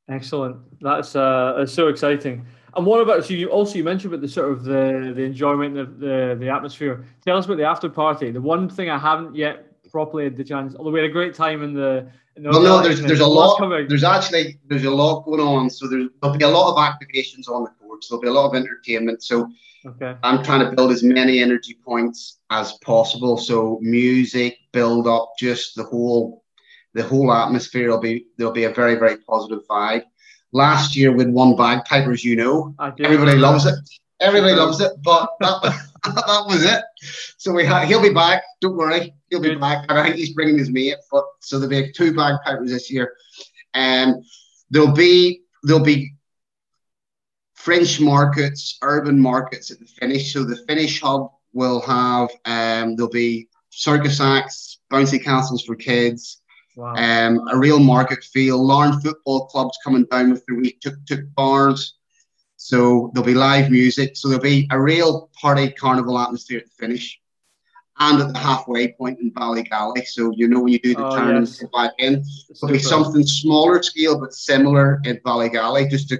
Excellent. That's uh, that's so exciting. And what about so you also you mentioned about the sort of the the enjoyment of the the atmosphere. Tell us about the after party. The one thing I haven't yet properly had the chance. Although we had a great time in the. The well, no, there's there's a lot. Coming. There's actually there's a lot going on. So there's, there'll be a lot of activations on the course. There'll be a lot of entertainment. So okay. I'm trying to build as many energy points as possible. So music, build up, just the whole the whole atmosphere will be there'll be a very very positive vibe. Last year with one bagpipers, you know, everybody loves it. Everybody loves it, but that, that was it. So we ha- he'll be back. Don't worry, he'll be back. And I think he's bringing his mate. But so there'll be two bagpipers this year, and there'll be there'll be French markets, urban markets at the finish. So the finish hub will have um, there'll be circus acts, bouncy castles for kids, wow. um, a real market feel. Larne football clubs coming down with their wee tuk tuk bars. So there'll be live music. So there'll be a real party carnival atmosphere at the finish and at the halfway point in Ballygally. So you know when you do the oh, turn yes. and back in, there'll be something smaller scale but similar in Ballygally, just to,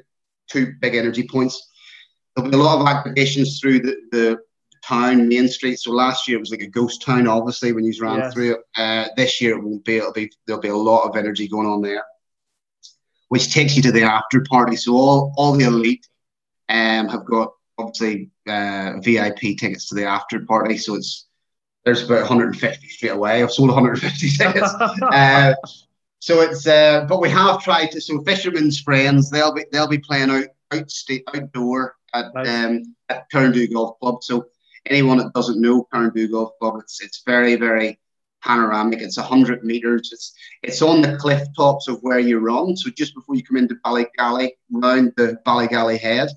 two big energy points. There'll be a lot of activations through the, the town main street. So last year it was like a ghost town, obviously when you ran yes. through it. Uh, this year it won't be it'll be there'll be a lot of energy going on there, which takes you to the after party. So all all the elite um, have got obviously uh, VIP tickets to the after party. So it's there's about 150 straight away. I've sold 150 tickets. uh, so it's uh, but we have tried to. So Fisherman's Friends they'll be they'll be playing out out state outdoor at nice. um, at Golf Club. So anyone that doesn't know Cairndhu Golf Club, it's it's very very panoramic. It's 100 meters. It's it's on the cliff tops of where you run. So just before you come into Ballygally, round the Ballygally head,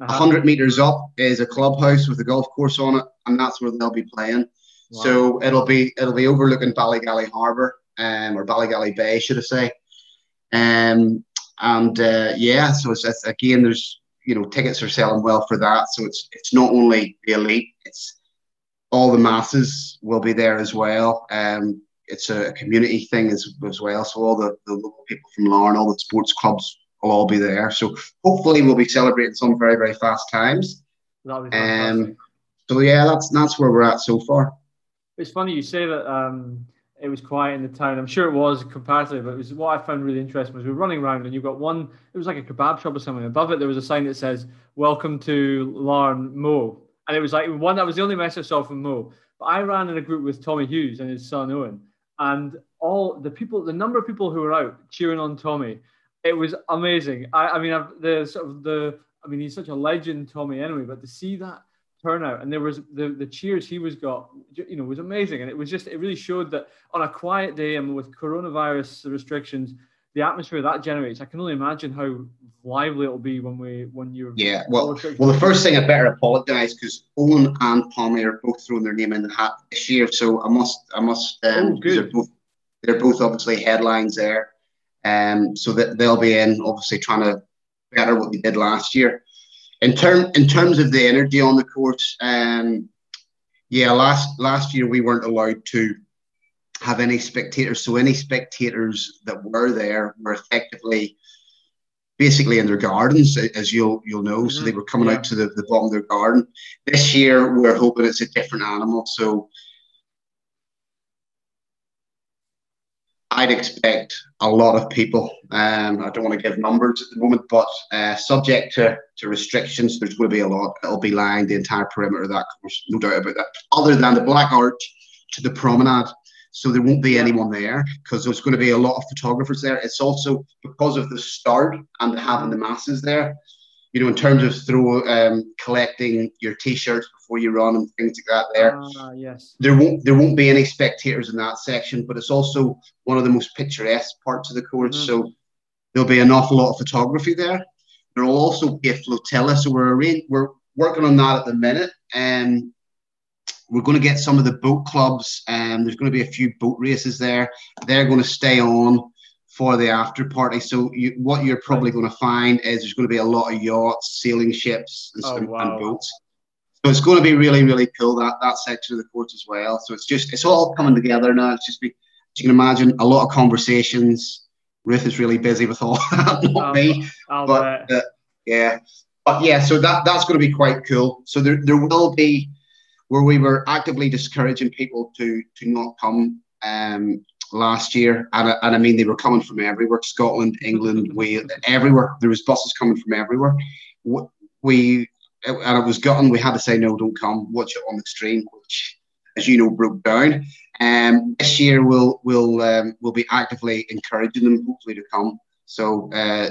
uh-huh. 100 meters up is a clubhouse with a golf course on it, and that's where they'll be playing. Wow. So it'll be it'll be overlooking Ballygally Harbour, um, or Ballygally Bay, should I say? Um, and uh, yeah, so it's, it's, again, there's you know tickets are selling well for that. So it's it's not only the elite, it's all the masses will be there as well. Um, it's a community thing as, as well. So all the, the local people from Larne, all the sports clubs will all be there. So hopefully we'll be celebrating some very very fast times. Um, so yeah, that's that's where we're at so far. It's funny you say that um, it was quiet in the town. I'm sure it was comparatively, but it was what I found really interesting was we were running around and you've got one. It was like a kebab shop or something. Above it, there was a sign that says "Welcome to Larne Mo," and it was like one that was the only message I saw from Mo. But I ran in a group with Tommy Hughes and his son Owen, and all the people, the number of people who were out cheering on Tommy it was amazing. I, I mean, I've, the sort of the, I mean, he's such a legend, Tommy, anyway. But to see that turnout and there was the the cheers he was got, you know, was amazing. And it was just, it really showed that on a quiet day and with coronavirus restrictions, the atmosphere that generates, I can only imagine how lively it'll be when we when you're. Yeah, well, well, the first thing I better apologise because Owen and Tommy are both throwing their name in the hat this year, so I must I must um, oh, good. They're both, they're both obviously headlines there. Um, so that they'll be in obviously trying to better what we did last year. In term in terms of the energy on the course, um, yeah, last last year we weren't allowed to have any spectators. So any spectators that were there were effectively basically in their gardens, as you'll you'll know. Mm-hmm. So they were coming yeah. out to the, the bottom of their garden. This year we're hoping it's a different animal. So I'd expect a lot of people. Um, I don't want to give numbers at the moment, but uh, subject to, to restrictions, there's going to be a lot. It'll be lined the entire perimeter of that course, no doubt about that. Other than the Black Arch to the promenade, so there won't be anyone there because there's going to be a lot of photographers there. It's also because of the start and having the masses there you know, in terms of throw um, collecting your t-shirts before you run and things like that. There, uh, yes, there won't there won't be any spectators in that section, but it's also one of the most picturesque parts of the course. Mm-hmm. So there'll be an awful lot of photography there. There will also be a flotilla, so we're we're working on that at the minute, and we're going to get some of the boat clubs, and um, there's going to be a few boat races there. They're going to stay on for the after party. So you, what you're probably going to find is there's going to be a lot of yachts, sailing ships, and, oh, wow. and boats. So it's going to be really, really cool that that section of the course as well. So it's just it's all coming together now. It's just be, as you can imagine, a lot of conversations. Ruth is really busy with all that, not me. I'll but uh, yeah, but yeah, so that that's going to be quite cool. So there there will be where we were actively discouraging people to to not come um, last year, and, and I mean they were coming from everywhere: Scotland, England, Wales, everywhere. There was buses coming from everywhere. We and it was gotten. We had to say no, don't come. Watch it on the stream, which, as you know, broke down. Um, this year we'll we'll um, we'll be actively encouraging them, hopefully, to come. So uh,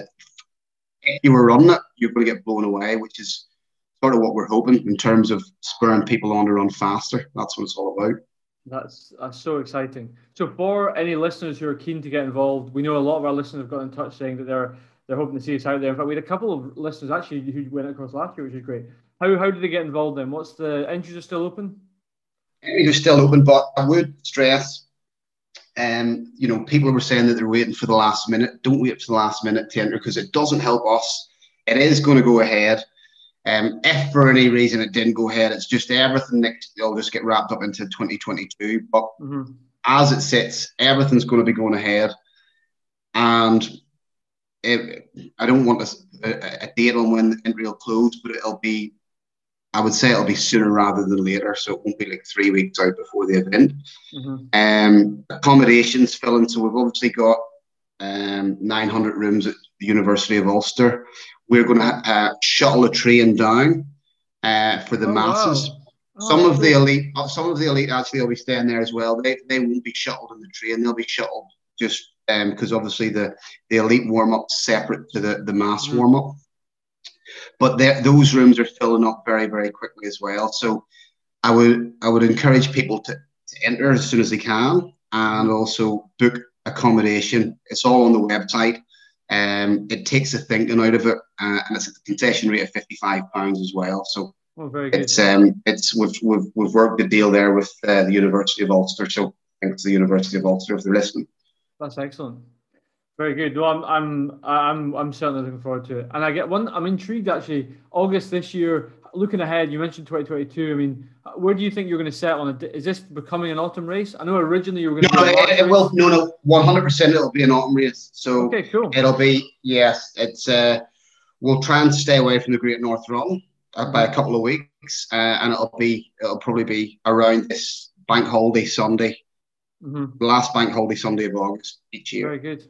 if you were running it, you're going to get blown away, which is sort of what we're hoping in terms of spurring people on to run faster. That's what it's all about. That's that's so exciting. So for any listeners who are keen to get involved, we know a lot of our listeners have got in touch saying that they're they're hoping to see us out there. In fact, we had a couple of listeners actually who went across last year, which is great. How how did they get involved then? What's the entries are still open? Entries are still open, but I would stress, um, you know, people were saying that they're waiting for the last minute. Don't wait for the last minute to enter because it doesn't help us. It is going to go ahead. Um, if for any reason it didn't go ahead, it's just everything next. It'll just get wrapped up into 2022. But mm-hmm. as it sits, everything's going to be going ahead, and it, I don't want a, a, date on when the entry will close, but it'll be. I would say it'll be sooner rather than later, so it won't be like three weeks out before the event. Mm-hmm. Um, accommodations filling, so we've obviously got um, 900 rooms at the University of Ulster. We're going to uh, shuttle a train down uh, for the oh, masses. Wow. Oh, some of the elite, uh, some of the elite actually will be staying there as well. They, they won't be shuttled in the train. They'll be shuttled just because um, obviously the, the elite warm up separate to the, the mass mm. warm up. But those rooms are filling up very very quickly as well. So I would I would encourage people to, to enter as soon as they can and also book accommodation. It's all on the website. Um, it takes the thinking out of it, uh, and it's at the concession rate of fifty-five pounds as well. So oh, very good. it's um, it's we've, we've, we've worked the deal there with uh, the University of Ulster. So thanks to the University of Ulster if they're listening. That's excellent. Very good. Well, I'm I'm I'm I'm certainly looking forward to it. And I get one. I'm intrigued actually. August this year. Looking ahead, you mentioned 2022. I mean, where do you think you're going to settle on it? Is this becoming an autumn race? I know originally you were going no, to. No, it, it will. No, no, 100. percent It'll be an autumn race. So okay, cool. It'll be yes. It's uh, we'll try and stay away from the Great North Run uh, by a couple of weeks, uh, and it'll be it'll probably be around this bank holiday Sunday, mm-hmm. last bank holiday Sunday of August each year. Very good.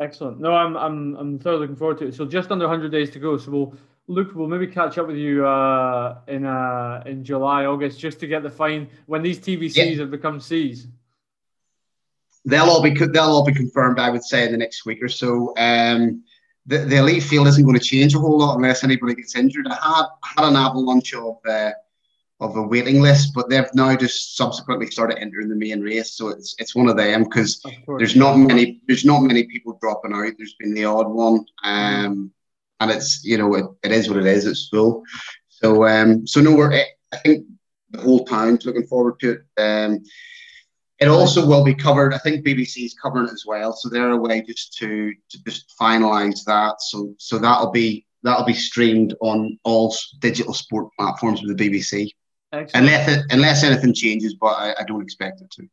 Excellent. No, I'm I'm I'm thoroughly looking forward to it. So just under 100 days to go. So we'll look. We'll maybe catch up with you uh, in uh, in July, August, just to get the fine when these TBCs yeah. have become Cs. They'll all be they'll all be confirmed. I would say in the next week or so. Um, the, the elite field isn't going to change a whole lot unless anybody gets injured. I had had an avalanche of uh, of a waiting list, but they've now just subsequently started entering the main race. So it's it's one of them because there's not many there's not many people dropping out. There's been the odd one, um, and it's you know it, it is what it is. It's full. So um, so no, we're I think the whole town's looking forward to it. Um, it also will be covered. I think BBC is covering it as well, so they're a way just to to just finalise that. So so that'll be that'll be streamed on all digital sport platforms with the BBC. Excellent. Unless it, unless anything changes, but I, I don't expect it to.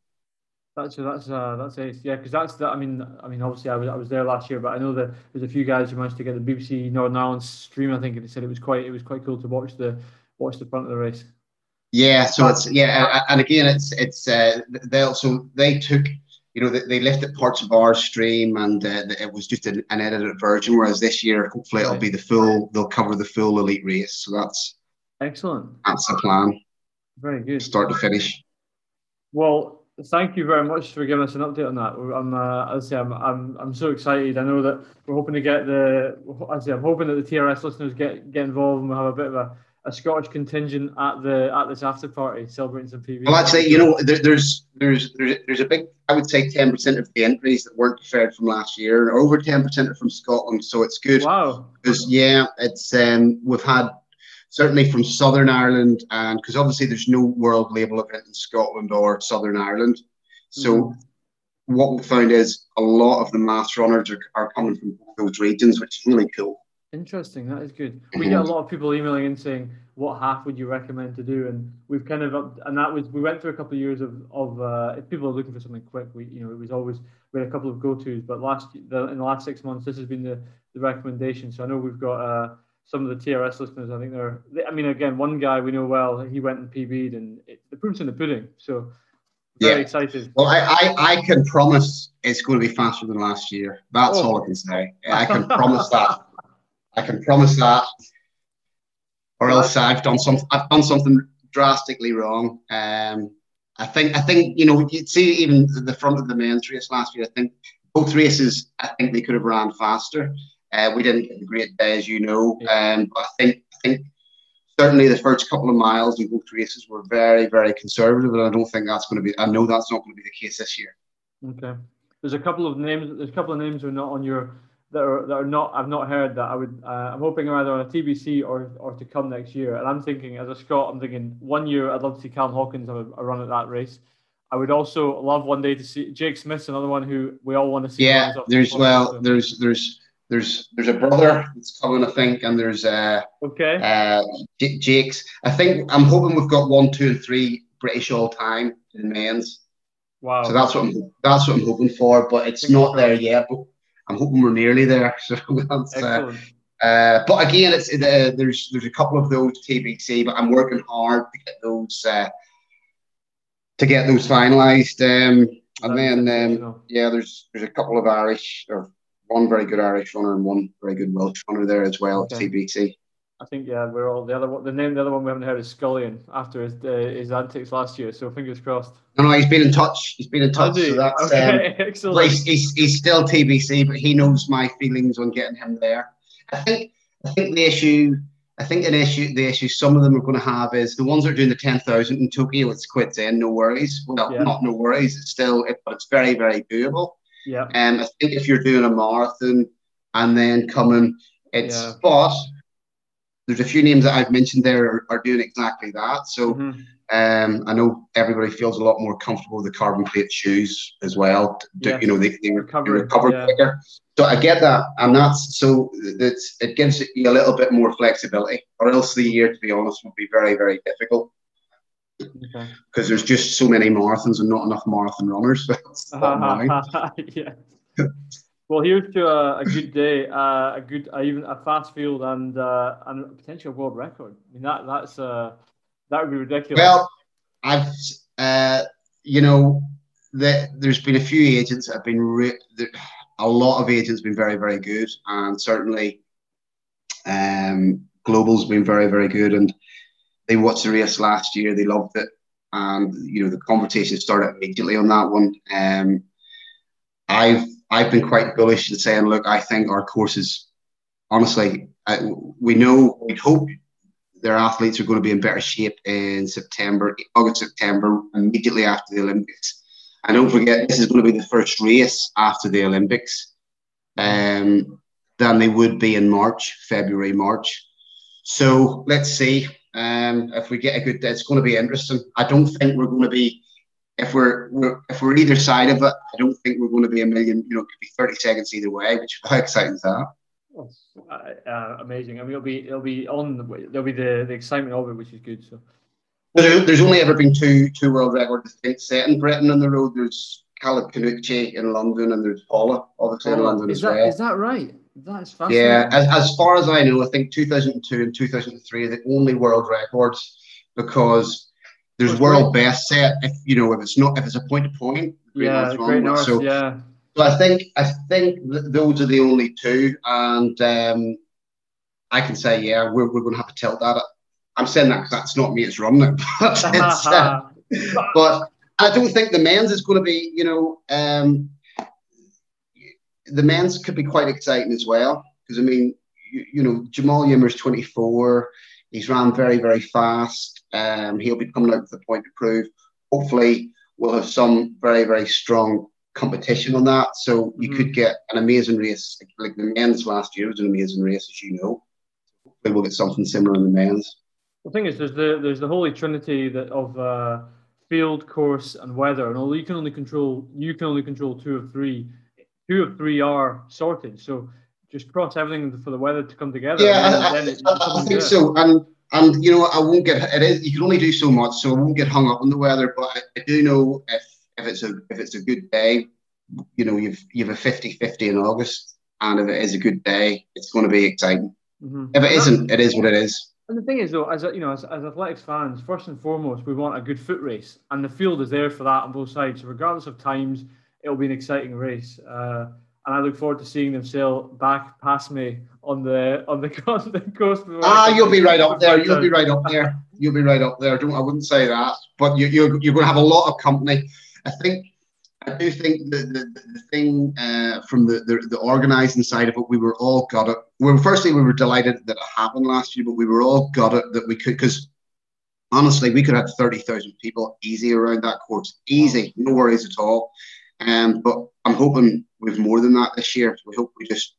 That's that's uh, that's it. Yeah, because that's the. I mean, I mean, obviously, I was I was there last year, but I know that there's a few guys who managed to get the BBC Northern Ireland stream. I think and they said it was quite it was quite cool to watch the watch the front of the race. Yeah, so it's yeah, and again, it's it's uh, they also they took you know they, they lifted parts of our stream and uh, it was just an, an edited version. Whereas this year, hopefully, it'll be the full. They'll cover the full elite race. So that's excellent. That's the plan. Very good. Start to finish. Well, thank you very much for giving us an update on that. I'm, uh, as I say, I'm, I'm, I'm so excited. I know that we're hoping to get the, as I say, I'm hoping that the TRS listeners get get involved and we'll have a bit of a, a Scottish contingent at the at this after party celebrating some PB. Well, actually, you know, there, there's there's there's there's a big, I would say, ten percent of the entries that weren't deferred from last year, and over ten percent are from Scotland. So it's good. Wow. Because yeah, it's um, we've had certainly from Southern Ireland, and because obviously there's no world label event in Scotland or Southern Ireland. So mm. what we found is a lot of the mass runners are, are coming from those regions, which is really cool. Interesting. That is good. We get a mm-hmm. lot of people emailing in saying, "What half would you recommend to do?" And we've kind of, and that was we went through a couple of years of of uh, if people are looking for something quick, we you know it was always we had a couple of go tos, but last the, in the last six months, this has been the the recommendation. So I know we've got. Uh, some of the TRS listeners, I think they're. They, I mean, again, one guy we know well, he went and PB'd, and it, the proof's in the pudding. So Very yeah. excited. Well, I, I, I can promise it's going to be faster than last year. That's oh. all I can say. I can promise that. I can promise that. Or else I've done some I've done something drastically wrong. Um, I think I think you know you'd see even the front of the men's race last year. I think both races I think they could have ran faster. Uh, we didn't get a great day, as you know. Um, but I think I think certainly the first couple of miles in both races were very, very conservative, and I don't think that's going to be. I know that's not going to be the case this year. Okay, there's a couple of names. There's a couple of names that are not on your that are that are not. I've not heard that. I would. Uh, I'm hoping either on a TBC or or to come next year. And I'm thinking, as a Scot, I'm thinking one year I'd love to see Callum Hawkins have a, a run at that race. I would also love one day to see Jake Smith's another one who we all want to see. Yeah, there's well, there's there's there's there's a brother that's coming, I think, and there's uh okay uh J- Jake's. I think I'm hoping we've got one, two, and three British all time in men's. Wow. So that's what I'm that's what I'm hoping for, but it's not there yet. But I'm hoping we're nearly there. So that's uh, uh, but again, it's uh, there's there's a couple of those TBC, but I'm working hard to get those uh, to get those finalised. Um, and then um, yeah, there's there's a couple of Irish or one very good Irish runner and one very good Welsh runner there as well okay. at TBC. I think yeah, we're all the other one. The name, the other one we haven't heard is Scullion after his uh, his antics last year. So fingers crossed. No, no, he's been in touch. He's been in touch. So that's okay, um, excellent. He's, he's, he's still TBC, but he knows my feelings on getting him there. I think I think the issue. I think an issue, the issue some of them are going to have is the ones that are doing the 10,000 in Tokyo, it's quits in, no worries. Well, yeah. not no worries. It's still, it, but it's very, very doable. Yeah. Um, I think if you're doing a marathon and then coming, it's yeah. but there's a few names that I've mentioned there are, are doing exactly that. So mm-hmm. um, I know everybody feels a lot more comfortable with the carbon plate shoes as well. To, You know, they, they recover, they recover yeah. quicker. So I get that, and that's so it's, it gives you a little bit more flexibility, or else the year, to be honest, would be very, very difficult because okay. there's just so many marathons and not enough marathon runners. yeah. well, here's to a, a good day, uh, a good, uh, even a fast field, and uh, and potential world record. I mean, that that's uh, that would be ridiculous. Well, I've uh, you know, that there's been a few agents that have been re- a lot of agents have been very very good, and certainly, um, Global's been very very good, and they watched the race last year. They loved it, and you know the conversation started immediately on that one. Um, I've I've been quite bullish in saying, look, I think our courses, honestly, I, we know we hope their athletes are going to be in better shape in September, August, September, immediately after the Olympics. And don't forget, this is going to be the first race after the Olympics um, than they would be in March, February, March. So let's see. Um, if we get a good it's going to be interesting. I don't think we're going to be if we're, we're, if we're either side of it. I don't think we're going to be a million. You know, it could be thirty seconds either way, which how exciting is that? Uh, uh, amazing. I mean, it'll be it'll be on the there'll be the, the excitement of it, which is good. So there's, there's only ever been two two world records set in Britain on the road. There's Khalid Khannouchi in London, and there's Paula obviously in London is as that, well. Is that right? That's fascinating. Yeah, as, as far as I know, I think 2002 and 2003 are the only world records because there's world best set. If you know, if it's not, if it's a point to point, yeah, Great North, so, yeah. So I think I think those are the only two, and um, I can say, yeah, we're, we're going to have to tilt that. I'm saying that because that's not me; it's it. but, uh, but I don't think the men's is going to be, you know. Um, the men's could be quite exciting as well because I mean, you, you, know, Jemal Yimer's 24. He's ran very, very fast. Um, he'll be coming out with the point to prove. Hopefully, we'll have some very, very strong competition on that. So you mm-hmm. could get an amazing race like the men's last year was an amazing race, as you know. Hopefully, we'll get something similar in the men's. The thing is, there's the there's the holy trinity that of uh, field, course, and weather, and although you can only control you can only control two of three two of three are sorted. So just cross everything for the weather to come together. Yeah, I, I, I, think so. And and you know, I won't get it is you can only do so much, so I won't get hung up on the weather. But I, I do know if if it's a if it's a good day, you know, you've you've a 50-50 in August, and if it is a good day, it's going to be exciting. Mm-hmm. If it isn't, it is what it is. And the thing is, though, as you know, as, as athletics fans, first and foremost, we want a good foot race, and the field is there for that on both sides. So regardless of times, it'll be an exciting race. Uh, and I look forward to seeing them sail back past me on the on the coast. The coast ah, you'll be right up there. You'll be right up there. You'll be right up there. Don't I wouldn't say that, but you, you're you're going to have a lot of company. I think I do think the, the, the thing uh, from the, the, the organising side of it, we were all got it. Well, firstly, we were delighted that it happened last year, but we were all got it that we could, because honestly, we could have 30,000 people easy around that course. Easy, no worries at all. Um, but I'm hoping we've more than that this year. We hope we just,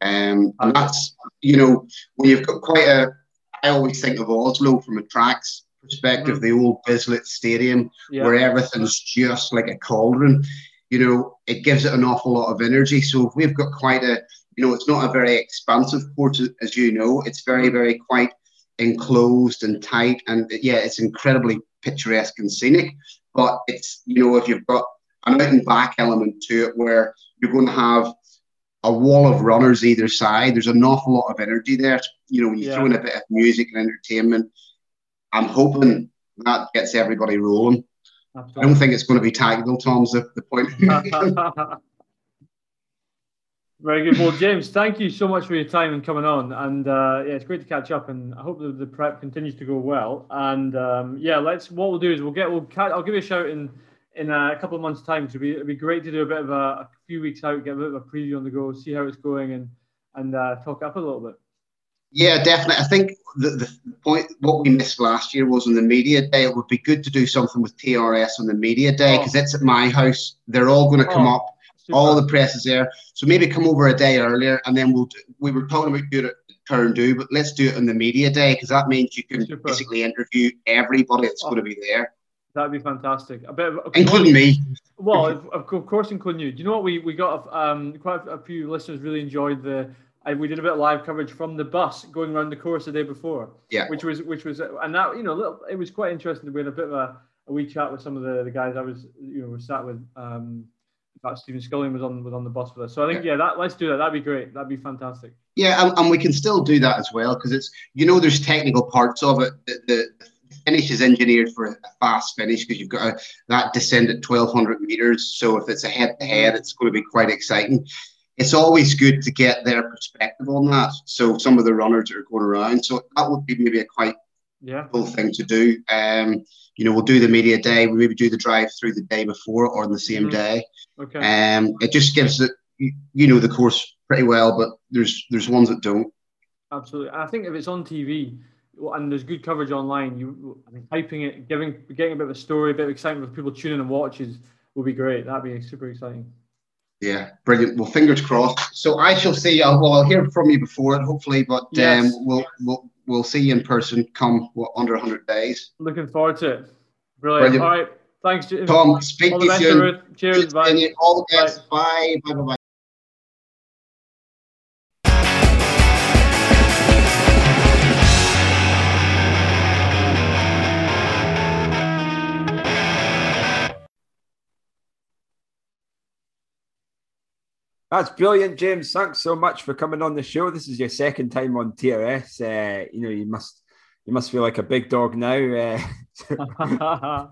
um, and that's, you know, when you've got quite a, I always think of Oslo from a tracks perspective, mm-hmm. the old Bislett Stadium, yeah. where everything's just like a cauldron. You know, it gives it an awful lot of energy. So if we've got quite a, you know, it's not a very expansive port, as you know. It's very, mm-hmm. very quite enclosed and tight, and yeah, it's incredibly picturesque and scenic. But it's, you know, if you've got an out and back element to it where you're going to have a wall of runners either side. There's an awful lot of energy there. You know, when you yeah. throw in a bit of music and entertainment, I'm hoping that gets everybody rolling. Absolutely. I don't think it's going to be tactical, Tom's the, the point. Very good. Well, James, thank you so much for your time and coming on. And uh, yeah, it's great to catch up. And I hope the, the prep continues to go well. And um, yeah, let's. What we'll do is we'll get. We'll. I'll give you a shout in in a couple of months' time. So it'd be, it'd be great to do a bit of a, a, few weeks out, get a bit of a preview on the go, see how it's going, and and uh, talk up a little bit. Yeah, definitely. I think the, the point what we missed last year was on the media day. It would be good to do something with TRS on the media day because oh. it's at my house. They're all going to come oh, up. Super. All the press is there. So maybe come over a day earlier, and then we'll. Do, we were talking about doing it turn do, but let's do it on the media day because that means you can Super. basically interview everybody that's oh. going to be there. That'd be fantastic. A bit of, including me. Well, of, of course, including you. Do you know what we we got? Um, quite a few listeners really enjoyed the and we did a bit of live coverage from the bus going around the course the day before. Yeah. Which was which was and that you know little, it was quite interesting. We had a bit of a, a wee chat with some of the, the guys I was you know sat with. Um, in fact, Stephen Scullion was on was on the bus with us. So I think yeah, yeah that let's do that. That'd be great. That'd be fantastic. Yeah, and, and we can still do that as well because it's you know there's technical parts of it. The, the finish is engineered for a fast finish because you've got a, that descent at 1200 meters. So if it's a head to head, it's going to be quite exciting it's always good to get their perspective on that. So some of the runners are going around. So that would be maybe a quite yeah. cool thing to do. Um, you know, we'll do the media day. We maybe do the drive through the day before or on the same mm-hmm. day. Okay. Um, it just gives it, you know, the course pretty well, but there's there's ones that don't. Absolutely. I think if it's on TV and there's good coverage online, you I mean, hyping it, giving getting a bit of a story, a bit of excitement for people tuning and watches will be great. That'd be super exciting. Yeah, brilliant. Well, fingers crossed. So I shall see. Uh, well, I'll hear from you before it, hopefully, but yes. um, we'll we'll we'll see you in person come what, under 100 days. Looking forward to it. Brilliant. Brilliant. All right. Thanks, Tom. Speak to you soon. Cheers. Bye. All the best. Bye. Bye. Bye. bye. That's brilliant, James. Thanks so much for coming on the show. This is your second time on TRS. Uh, you know, you must you must feel like a big dog now. Uh, uh,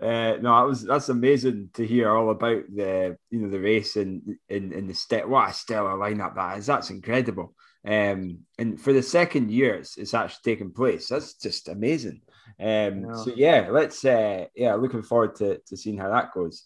no, that was that's amazing to hear all about the you know the race and in in the step. What a stellar lineup that is. That's incredible. Um, and for the second year, it's, it's actually taken place. That's just amazing. Um, yeah. so yeah, let's uh, yeah, looking forward to to seeing how that goes.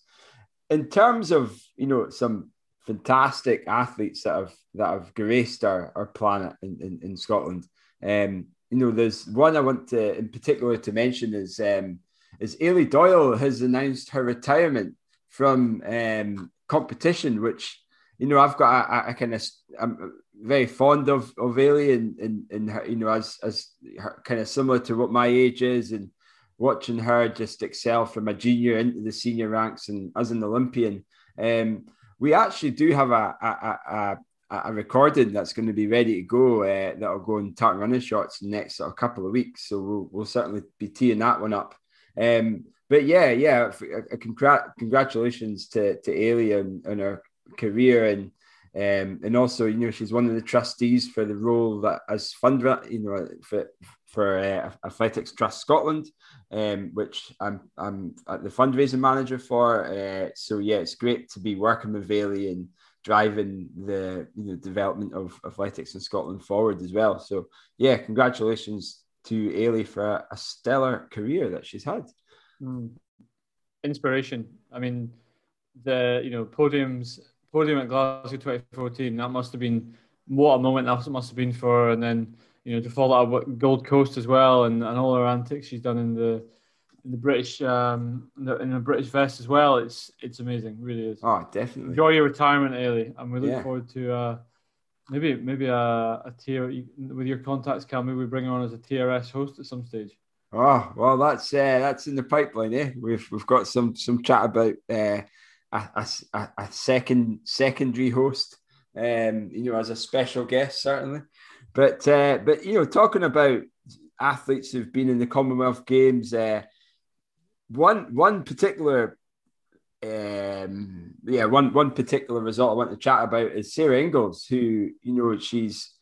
In terms of you know some fantastic athletes that have that have graced our, our planet in, in, in Scotland. Um, you know, there's one I want to in particular to mention is um, is Eilidh Doyle has announced her retirement from um, competition, which you know I've got a, a, a kind of I'm very fond of of Eilidh and and, and her, you know as as her, kind of similar to what my age is and watching her just excel from a junior into the senior ranks and as an Olympian. Um, we actually do have a, a, a, a recording that's going to be ready to go uh, that'll go on Tartan Running in the next sort of couple of weeks. So we'll, we'll certainly be teeing that one up. Um, but yeah, yeah, congrat- congratulations to, to Eilidh on, on her career. And Um, and also, you know, she's one of the trustees for the role that as fundraiser, you know, for for uh, Athletics Trust Scotland, um, which I'm I'm the fundraising manager for. Uh, so yeah, it's great to be working with Eilidh and driving the you know development of athletics in Scotland forward as well. So yeah, congratulations to Eilidh for a, a stellar career that she's had. Mm. Inspiration. I mean, the you know podiums podium at Glasgow 2014. That must have been what a moment that must have been for, and then you know to follow up Gold Coast as well, and, and all her antics she's done in the in the British um in the, in the British vest as well. It's it's amazing, really is. Oh, definitely. Enjoy your retirement, Eilidh, and we look yeah. forward to uh, maybe maybe a, a tier with your contacts. Can maybe we bring her on as a TRS host at some stage. Oh well, that's uh, that's in the pipeline. Eh, we've we've got some some chat about uh, a, a, a second secondary host. Um, you know, as a special guest, certainly. But uh, but you know, talking about athletes who've been in the Commonwealth Games, uh, one one particular um, yeah, one one particular result I want to chat about is Sarah Inglis, who you know she's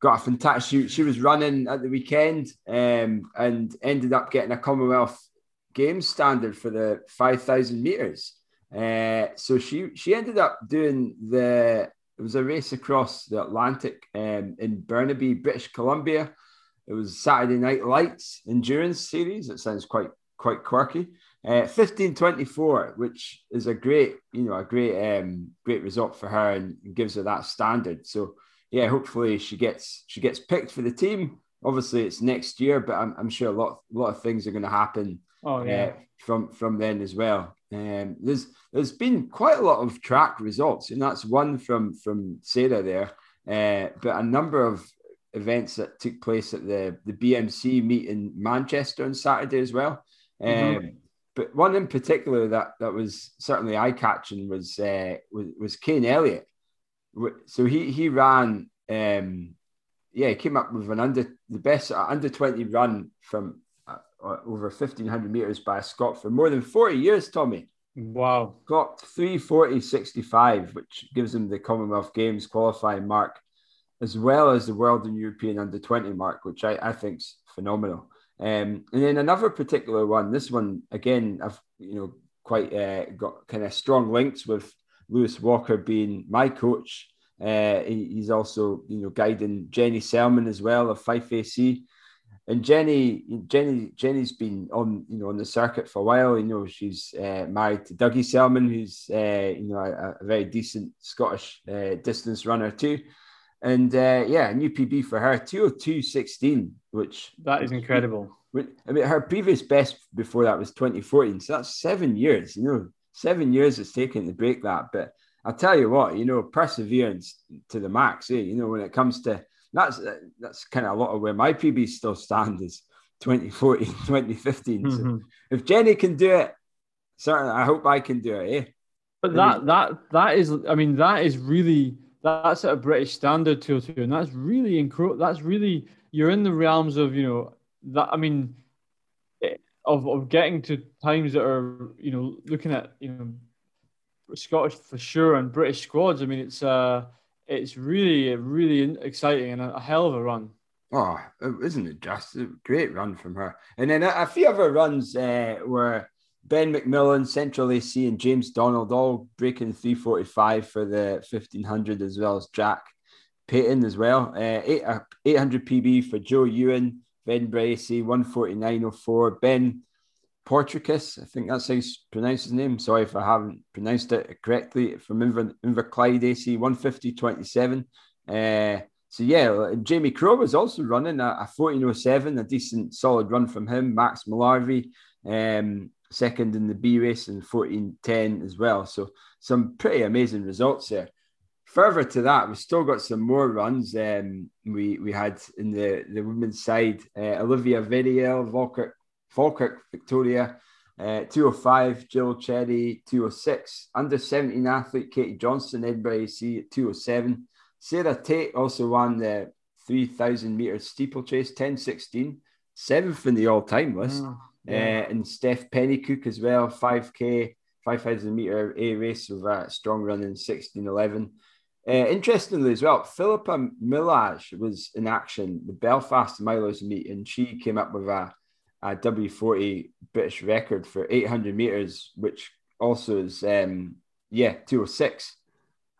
got a fantastic. She, she was running at the weekend um, and ended up getting a Commonwealth Games standard for the five thousand meters. Uh, so she she ended up doing the it was a race across the Atlantic um, in Burnaby, British Columbia. It was Saturday Night Lights endurance series. It sounds quite quite quirky. Uh, 1524, which is a great, you know, a great um, great result for her and gives her that standard. So yeah, hopefully she gets she gets picked for the team. Obviously, it's next year, but I'm, I'm sure a lot a lot of things are going to happen. Oh yeah. Uh, from from then as well. Um, there's there's been quite a lot of track results, and that's one from from Sarah there. Uh, but a number of events that took place at the the BMC meet in Manchester on Saturday as well. Mm-hmm. Um, but one in particular that that was certainly eye catching was, uh, was was Kane Elliott. So he he ran. Um, yeah, he came up with an under the best under twenty run from uh, over 1500 meters by a Scot for more than 40 years, Tommy. Wow. Got 340.65, which gives him the Commonwealth Games qualifying mark, as well as the World and European under 20 mark, which I, I think is phenomenal. Um, and then another particular one, this one, again, I've, you know, quite uh, got kind of strong links with Lewis Walker being my coach. Uh, he, he's also, you know, guiding Jenny Selman as well of Fife AC and Jenny, Jenny, Jenny's been on, you know, on the circuit for a while. You know, she's uh, married to Dougie Selman, who's, uh, you know, a, a, very decent Scottish uh, distance runner too. And uh, yeah, a new PB for her, 202.16, which that is incredible. I mean, her previous best before that was 2014. So that's seven years, you know, seven years it's taken to break that. But I'll tell you what, you know, perseverance to the max, eh? You know, when it comes to that's that's kind of a lot of where my PB still stand is 2014, 2015. Mm-hmm. So if Jenny can do it, certainly I hope I can do it. Eh? But that that that is, I mean, that is really that's at a British standard too, too, and that's really incredible. That's really you're in the realms of you know that. I mean, eh, of of getting to times that are you know looking at you know Scottish for sure and British squads. I mean, it's uh it's really, really exciting and a, hell of a run. Oh, isn't it just a great run from her? And then a, few other runs uh, were Ben McMillan, Central AC, and James Donald all breaking 345 for the 1500 as well as Jack Payton as well. Uh, eight, uh, 800 PB for Joe Ewan, Ben AC, 149.04. Ben Portricus, I think that's how you pronounce his name. Sorry if I haven't pronounced it correctly. From Inver, Inverclyde AC, 150.27. Uh, so yeah, Jamie Crow was also running a, a 14.07, a decent solid run from him. Max Malarvey, um, second in the B race and 14.10 as well. So some pretty amazing results there. Further to that, we've still got some more runs. Um, we we had in the, the women's side, uh, Olivia Veriel, Volker Falkirk, Victoria, uh, 205, Jill Cherry, 206. Under 17 athlete Katie Johnson, Edinburgh AC at 207. Sarah Tate also won the 3,000 meter steeplechase, 1016, seventh in the all time list. Oh, yeah. uh, and Steph Pennycook as well, 5K, 5,000 meter A race with a strong run in 1611. Uh, interestingly, as well, Philippa Millage was in action the Belfast Milos meet, and she came up with a, a W40 British record for 800 meters, which also is, um, yeah, 206.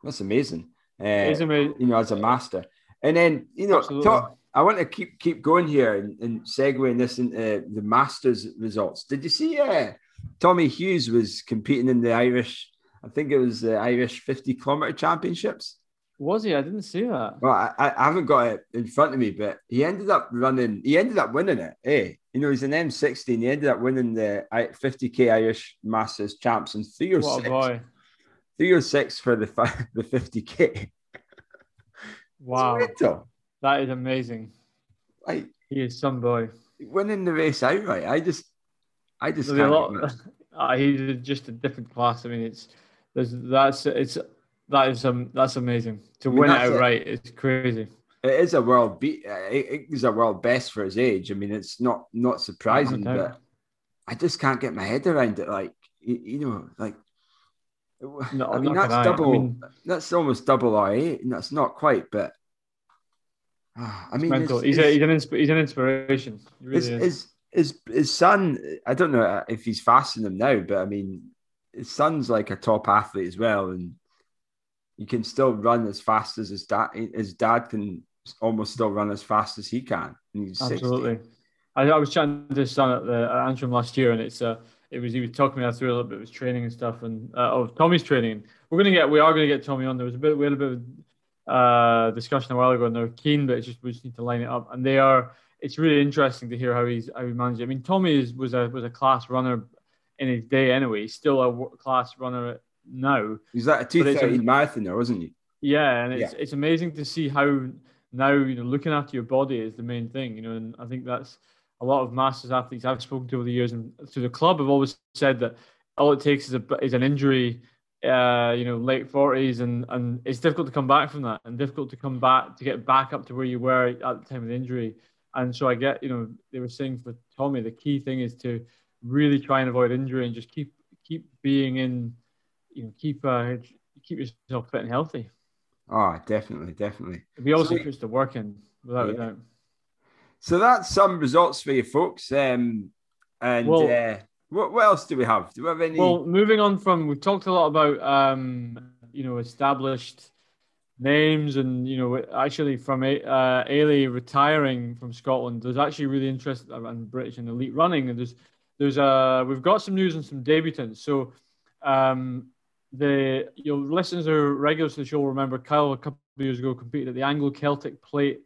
That's amazing. Uh, amazing. You know, as a master. And then, you know, talk, I want to keep keep going here and, and segueing this into the Masters results. Did you see uh, Tommy Hughes was competing in the Irish I think it was the Irish 50 kilometer championships. Was he? I didn't see that. Well, I, I haven't got it in front of me, but he ended up running, he ended up winning it. Hey, eh? you know, he's an M60. He ended up winning the 50k Irish Masters champs in three or what six. boy. Three or six for the, the 50k. Wow. That is amazing. Like, he is some boy. Winning the race outright. I just, I just lot, uh, he's just a different class. I mean, it's there's that's it's that is um that's amazing to I mean, win it outright. It. It's crazy. It is a world beat. It is a world best for his age. I mean, it's not not surprising, but I just can't get my head around it. Like you, you know, like no, I mean, that's double. I mean, that's almost double RA. That's not quite, but uh, I mean, it's, he's, a, he's, an insp- he's an inspiration. Really is, is. is his his son. I don't know if he's fasting him now, but I mean, his son's like a top athlete as well, and he can still run as fast as his dad. His dad can almost still run as fast as he can. Absolutely. I, I, was chatting to son at the at Antrim last year, and it's uh, it was he was talking me through a little bit of his training and stuff, and uh, of Tommy's training. We're gonna get we are gonna get Tommy on. There was a bit we had a bit of uh, discussion a while ago, and they're keen, but it's just we just need to line it up. And they are it's really interesting to hear how he's how he managed. I mean, Tommy is, was a was a class runner in his day anyway. He's still a class runner now. He's like a two thirty marathoner, wasn't he? Yeah, and it's yeah. it's amazing to see how now you know looking after your body is the main thing. You know, and I think that's a lot of masters athletes I've spoken to over the years and through the club have always said that all it takes is a is an injury. Uh, you know, late forties, and and it's difficult to come back from that, and difficult to come back to get back up to where you were at the time of the injury. And so I get, you know, they were saying for Tommy, the key thing is to really try and avoid injury and just keep keep being in, you know, keep uh, keep yourself fit and healthy. Oh, definitely, definitely. We also so, puts the work in without yeah. a doubt. So that's some results for you folks. Um, and well, uh, what, what else do we have? Do we have any? Well, moving on from we've talked a lot about um, you know established names and you know actually from uh, Eilidh retiring from Scotland there's actually really interest in British and elite running and there's there's uh we've got some news and some debutants so um the your listeners are regulars to the show will remember. Kyle a couple of years ago competed at the Anglo Celtic Plate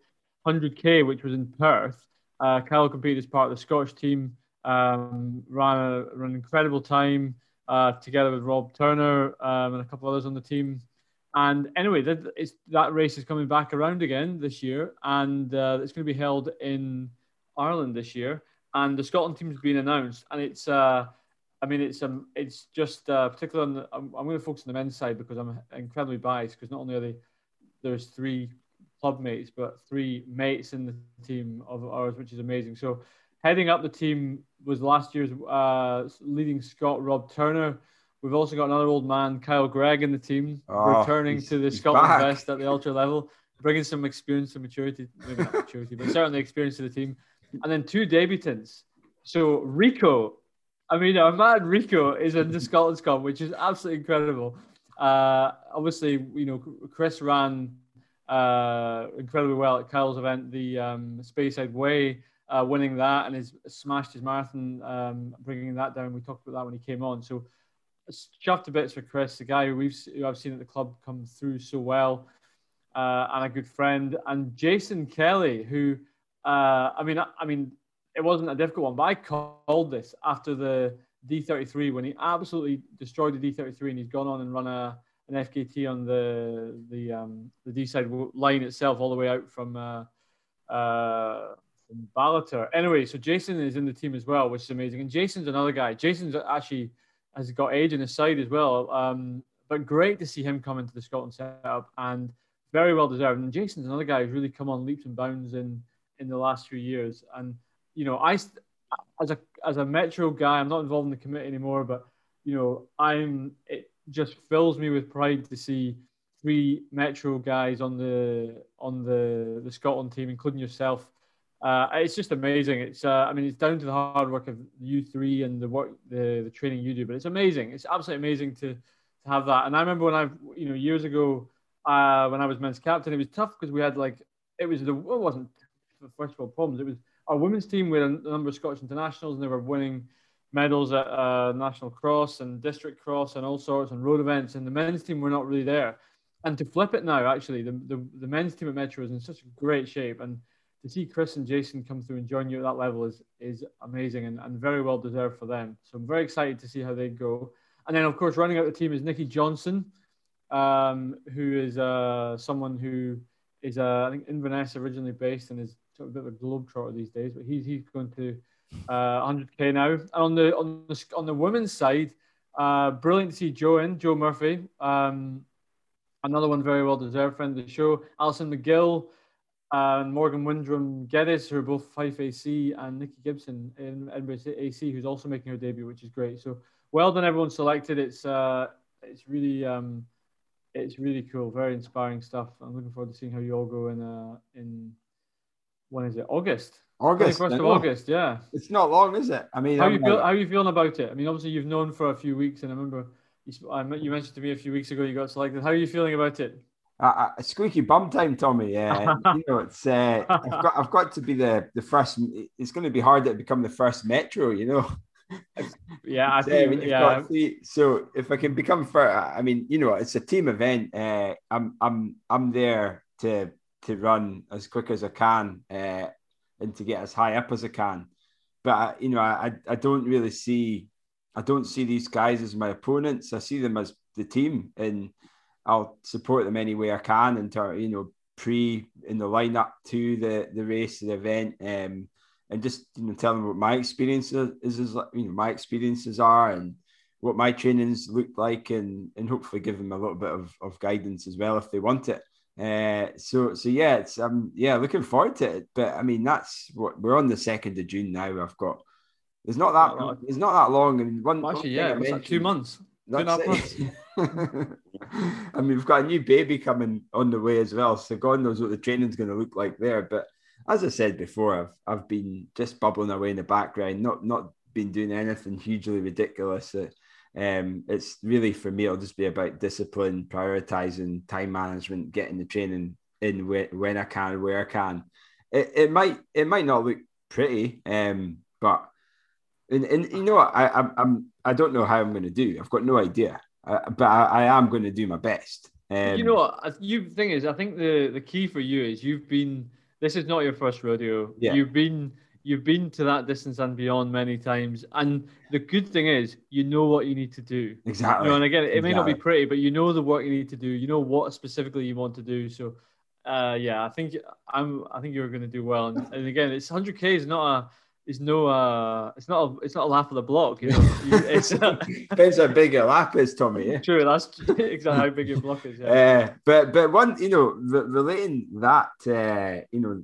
100k which was in Perth. Uh, Kyle competed as part of the Scottish team um, ran, a, ran an incredible time uh, together with Rob Turner um, and a couple others on the team. And anyway, that, that race is coming back around again this year, and uh, it's going to be held in Ireland this year. And the Scotland team has been announced, and it's, uh, I mean, it's um, it's just uh, particularly on the, I'm, I'm going to focus on the men's side because I'm incredibly biased because not only are they there's three club mates, but three mates in the team of ours, which is amazing. So heading up the team was last year's uh, leading Scot Rob Turner We've also got another old man, Kyle Greig, in the team, oh, returning to the Scotland back. Best at the ultra level, bringing some experience and maturity, maybe not maturity, but certainly experience to the team. And then two debutants. So Rico, I mean, our man Rico is in the Scotland Cup, which is absolutely incredible. Uh, obviously, you know, Chris ran uh, incredibly well at Kyle's event, the um, Speyside Way, uh, winning that, and has smashed his marathon, um, bringing that down. We talked about that when he came on. So chuffed to bits for Chris, the guy who we've who I've seen at the club come through so well, uh, and a good friend, and Jason Kelly, who uh, I mean, I, I, mean, it wasn't a difficult one, but I called this after the D33 when he absolutely destroyed the D33, and he's gone on and run a an FKT on the the um, the D side line itself, all the way out from. Uh, uh, from Ballater. Anyway, so Jason is in the team as well, which is amazing. And Jason's another guy. Jason's actually has got age in his side as well. Um, but great to see him come into the Scotland setup and very well deserved. And Jason's another guy who's really come on leaps and bounds in in the last few years. And you know, I as a as a Metro guy, I'm not involved in the committee anymore, but you know, I'm it just fills me with pride to see three Metro guys on the on the the Scotland team, including yourself. Uh, it's just amazing. It's uh, I mean it's down to the hard work of you three and the work the the training you do, but it's amazing. It's absolutely amazing to to have that. And I remember when I you know years ago uh, when I was men's captain, it was tough because we had like it was the it wasn't first world problems. It was our women's team with a number of Scottish internationals, and they were winning medals at uh, national cross and district cross and all sorts and road events. And the men's team were not really there. And to flip it now, actually, the, the, the men's team at Metro is in such great shape. And to see Chris and Jason come through and join you at that level is is amazing and, and very well deserved for them. So I'm very excited to see how they go. And then, of course, running out the team is Nikki Johnson, um, who is uh, someone who is, uh, I think, Inverness originally based and is sort of a bit of a globetrotter these days. But he's he's going to uh, 100k now. And on the on the on the women's side, uh, brilliant to see Jo in Jo Murphy. Um, another one very well deserved friend of the show. Alison McGill and Morgan Windrum Geddes, who are both Fife AC, and Nikki Gibson in Edinburgh AC, who's also making her debut, which is great. So well done, everyone selected. It's uh, it's really um, it's really cool, very inspiring stuff. I'm looking forward to seeing how you all go in uh, in when is it August? August, first of August, yeah. It's not long, is it? I mean, how I'm you feel? How are you feeling about it? I mean, obviously you've known for a few weeks, and I remember you, I, you mentioned to me a few weeks ago you got selected. How are you feeling about it? Uh, uh, squeaky bum time, Tommy. Yeah, you know it's. Uh, I've got. I've got to be the the first. It's going to be hard to become the first metro. You know. yeah, I think. yeah. Three, so if I can become first, I mean, you know, it's a team event. Uh, I'm. I'm. I'm there to to run as quick as I can uh, and to get as high up as I can. But you know, I I don't really see I don't see these guys as my opponents. I see them as the team, and I'll support them any way I can. And you know, pre in the lineup to the the race, the event, um, and just you know, tell them what my experiences is, is you know, my experiences are, and what my trainings look like, and and hopefully give them a little bit of, of guidance as well if they want it. Uh, so so yeah, it's um yeah, looking forward to it. But I mean, that's what we're on the second of June now. I've got it's not that long. It's not that long. I mean, one actually, yeah, it's like two months. That's months. I mean, we've got a new baby coming on the way as well, so God knows what the training's going to look like there. But as I said before, I've I've been just bubbling away in the background, not not been doing anything hugely ridiculous. Uh, um, it's really for me, it'll just be about discipline, prioritizing, time management, getting the training in when I can, where I can. It, it might it might not look pretty, um, but and, and you know what, I I'm, I'm I don't know how I'm going to do. I've got no idea, uh, but I, I, am going to do my best. Um, you know what? You thing is, I think the the key for you is you've been. This is not your first rodeo. Yeah. You've been you've been to that distance and beyond many times. And the good thing is, you know what you need to do. Exactly. You know, and again, it exactly. may not be pretty, but you know the work you need to do. You know what specifically you want to do. So, uh, yeah, I think I'm. I think you're going to do well. And, and again, it's 100k is not a. Is no. Uh, it's not. A, it's not a lap of the block. You know. it's, uh, Depends how big your lap is, Tommy. Yeah? True. That's exactly how big your block is. Yeah. Uh, but but one, you know, re- relating that, uh, you know,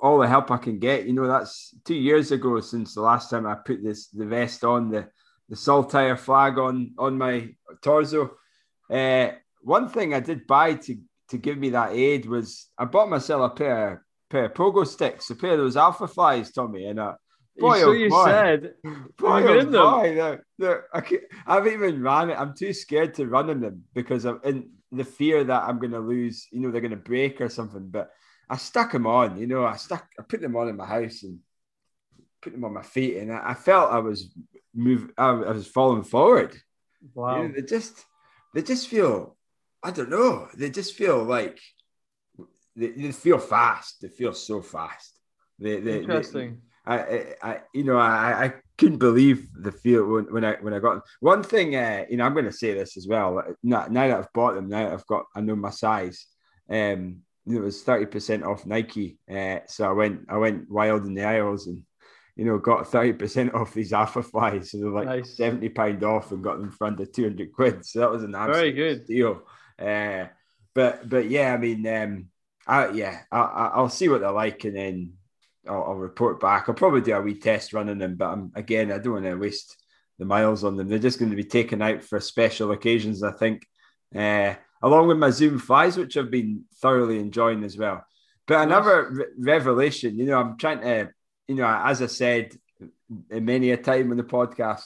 all the help I can get. You know, that's two years ago since the last time I put this the vest on the the Saltire flag on on my torso. Uh, one thing I did buy to to give me that aid was I bought myself a pair pair of pogo sticks, a pair of those alpha flies, Tommy, and uh, boy, you, oh, you boy, said, boy, oh, boy, they're, they're, I, I haven't even ran it. I'm too scared to run in them because I'm in the fear that I'm going to lose. You know, they're going to break or something, but I stuck them on, you know, I stuck, I put them on in my house and put them on my feet, and I, I felt I was move, I, I, was falling forward. Wow, you know, they just, they just feel, I don't know, they just feel like they, they feel fast. They feel so fast. They, they, Interesting. They, I, I, you know, I, I couldn't believe the feel when, when I when I got them. One thing, uh, you know, I'm going to say this as well. Now, now that I've bought them, now I've got, I know my size. Um, it was 30% off Nike. Uh, so I went I went wild in the aisles and you know got 30% off these alpha flies. So they're like nice. 70 pound off and got them for under 200 quid. So that was an absolute very good deal. Uh, but but yeah, I mean, um, I, yeah, I, I'll see what they're like and then I'll, I'll, report back. I'll probably do a wee test running them, but I'm, again, I don't want to waste the miles on them. They're just going to be taken out for special occasions, I think. Uh, along with my Zoom Flies, which I've been thoroughly enjoying as well. But another re- revelation, you know, I'm trying to, you know, as I said many a time on the podcast,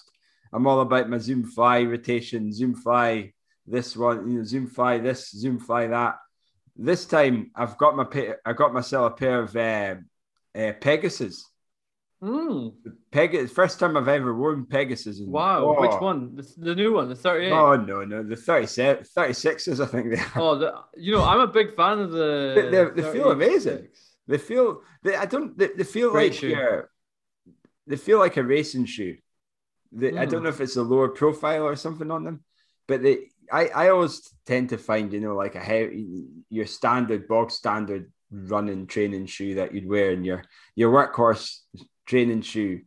I'm all about my Zoom Fly rotation, Zoom Fly this one, you know, Zoom Fly this, Zoom Fly that. This time, I've got my I got myself a pair of uh, uh, Pegasus. Mm. Pegasus. First time I've ever worn Pegasus. Wow. Oh, Which one? The, the, new one, the 38? Oh, no, no. The 37, 36s, I think they are. Oh, the, you know, I'm a big fan of the. They, they feel amazing. They feel, they, I don't, they, they feel Great like, shoe. they feel like a racing shoe. They, mm. I don't hmm. know if it's a lower profile or something on them, but they, I, I always tend to find, you know, like a heavy, your standard, bog standard running training shoe that you'd wear in your, your workhorse training shoe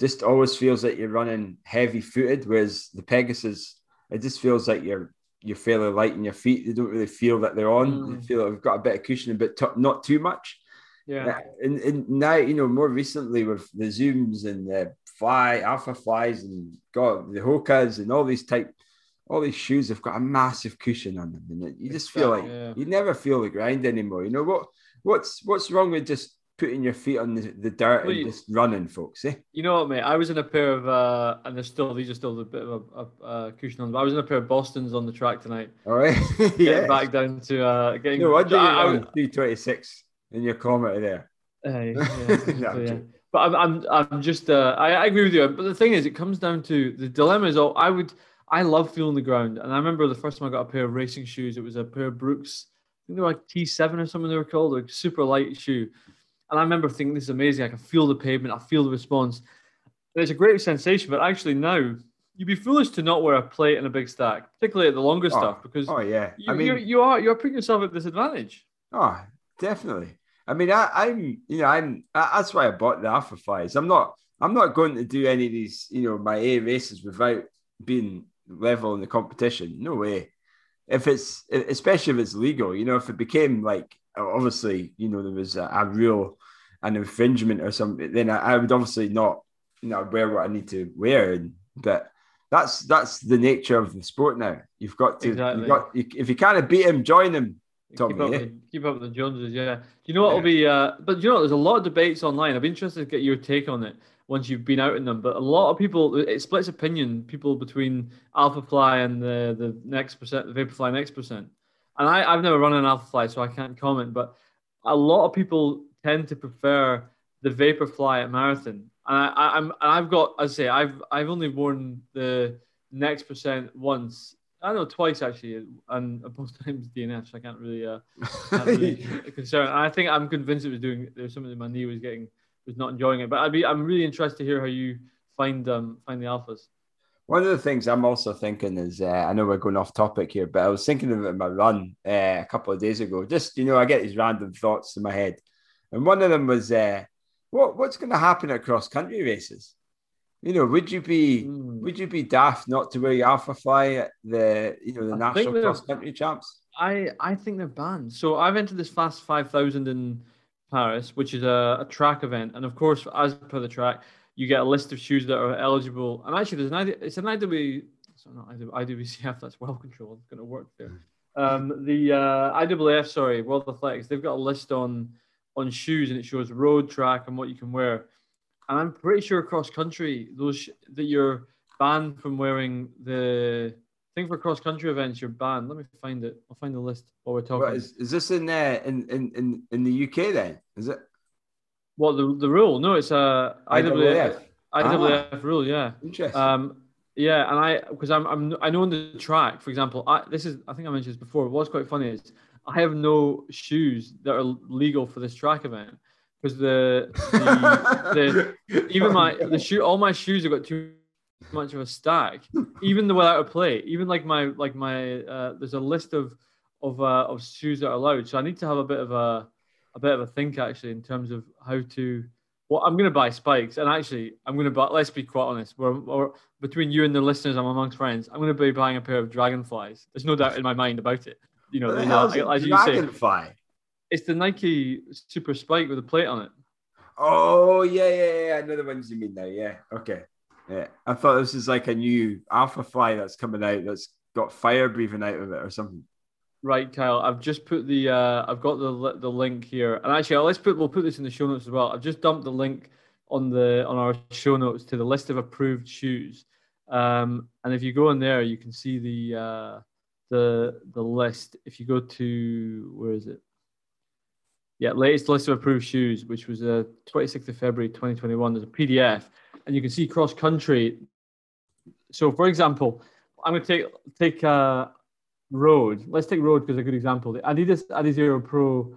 just always feels like you're running heavy footed, whereas the Pegasus, it just feels like you're you're fairly light in your feet. They don't really feel that they're on. Mm. They feel like they've got a bit of cushioning, but t- not too much. Yeah. And, and now, you know, more recently with the Zooms and the Fly, Alpha Flies, and God, the Hokas and all these type, all these shoes have got a massive cushion on them, and you just feel like yeah. you never feel the grind anymore. You know what? What's what's wrong with just putting your feet on the, the dirt well, and just running, folks. Eh? You know what, mate? I was in a pair of, uh, and there's still these are still a bit of a, a, cushion on. But I was in a pair of Boston's on the track tonight. All right, yeah. Back down to uh, getting. No, you I, three twenty six in your kilometer there? Uh, yeah, no, yeah. But I'm, I'm, I'm just, uh, I, I agree with you. But the thing is, it comes down to the dilemma is, oh, I would, I love feeling the ground. And I remember the first time I got a pair of racing shoes, it was a pair of Brooks. I think they were like T7 or something they were called, like super light shoe. And I remember thinking, this is amazing. I can feel the pavement, I feel the response. And it's a great sensation. But actually, now you'd be foolish to not wear a plate and a big stack, particularly at the longer oh, stuff, because oh yeah, you, I mean, you're, you are you're putting yourself at disadvantage. Oh, definitely. I mean, I, I'm you know I'm I, that's why I bought the Alpha Flies. I'm not I'm not going to do any of these you know my A races without being level in the competition. No way. If it's especially if it's legal, you know, if it became like obviously you know there was a, a real an infringement or something, then I, I, would obviously not, you know, wear what I need to wear. And, but that's that's the nature of the sport now. You've got to, exactly. you've got, you, if you can't beat him, join him. Tommy, keep, up with, keep up with the Joneses, yeah. Do you know what will be? Uh, but you know, there's a lot of debates online. I'd be interested to get your take on it once you've been out in them. But a lot of people, it splits opinion. People between Alpha Fly and the the next percent, the Vaporfly next percent. And I, I've never run an Alpha Fly, so I can't comment. But a lot of people tend to prefer the Vaporfly at marathon. And I, I, am I've got, I say, I've I've only worn the next percent once. I know twice actually, and both times DNF. So I can't really, uh, can't really concern. I think I'm convinced it was doing. There's something my knee was getting was not enjoying it. But I'd be I'm really interested to hear how you find um find the alphas. One of the things I'm also thinking is, uh, I know we're going off topic here, but I was thinking of it in my run uh, a couple of days ago. Just you know, I get these random thoughts in my head and one of them was, uh, what what's going to happen at cross country races? You know, would you be mm. would you be daft not to wear your Alpha Fly at the you know the I national cross country champs? I I think they're banned. So I've entered this Fast Five Thousand in Paris, which is a, a, track event, and of course, as per the track, you get a list of shoes that are eligible. And actually, there's an it's an IW, sorry, not IWCF. That's well controlled. It's going to work there. Um, the uh, IAAF, sorry, World Athletics. They've got a list on on shoes and it shows road track and what you can wear. And I'm pretty sure across country, those that you're banned from wearing the thing for cross country events. You're banned. Let me find it. I'll find the list while we're talking. Is, is, this in, uh, in in in in the UK then? Is it? What the the rule? No, it's a IWF IAAF ah, rule. Yeah. Interesting. Um, yeah, and I because I'm, I'm I know on the track, for example, I this is I think I mentioned this before. What's quite funny is I have no shoes that are legal for this track event because the, the, the, even my the shoe all my shoes have got too much of a stack. Even the without a plate, even like my like my uh, there's a list of of uh, of shoes that are allowed. So I need to have a bit of a a bit of a think actually in terms of how to. Well, I'm going to buy spikes, and actually, I'm going to buy. Let's be quite honest. We're, we're between you and the listeners, I'm amongst friends. I'm going to be buying a pair of dragonflies. There's no doubt in my mind about it you know, the uh, as you say, it's the Nike Super Spike with a plate on it. Oh yeah, yeah, yeah. I know the ones you mean now. Yeah, okay. Yeah, I thought this is like a new Alpha Fly that's coming out that's got fire breathing out of it or something. Right, Kyle. I've just put the uh, I've got the the link here, and actually, let's put we'll put this in the show notes as well. I've just dumped the link on the on our show notes to the list of approved shoes. Um, and if you go in there, you can see the uh, the the list. If you go to where is it? Yeah, latest list of approved shoes, which was uh, 26th of February 2021. There's a PDF, and you can see cross country. So, for example, I'm going to take take uh, road. Let's take road because a good example. The Adidas Adizero Pro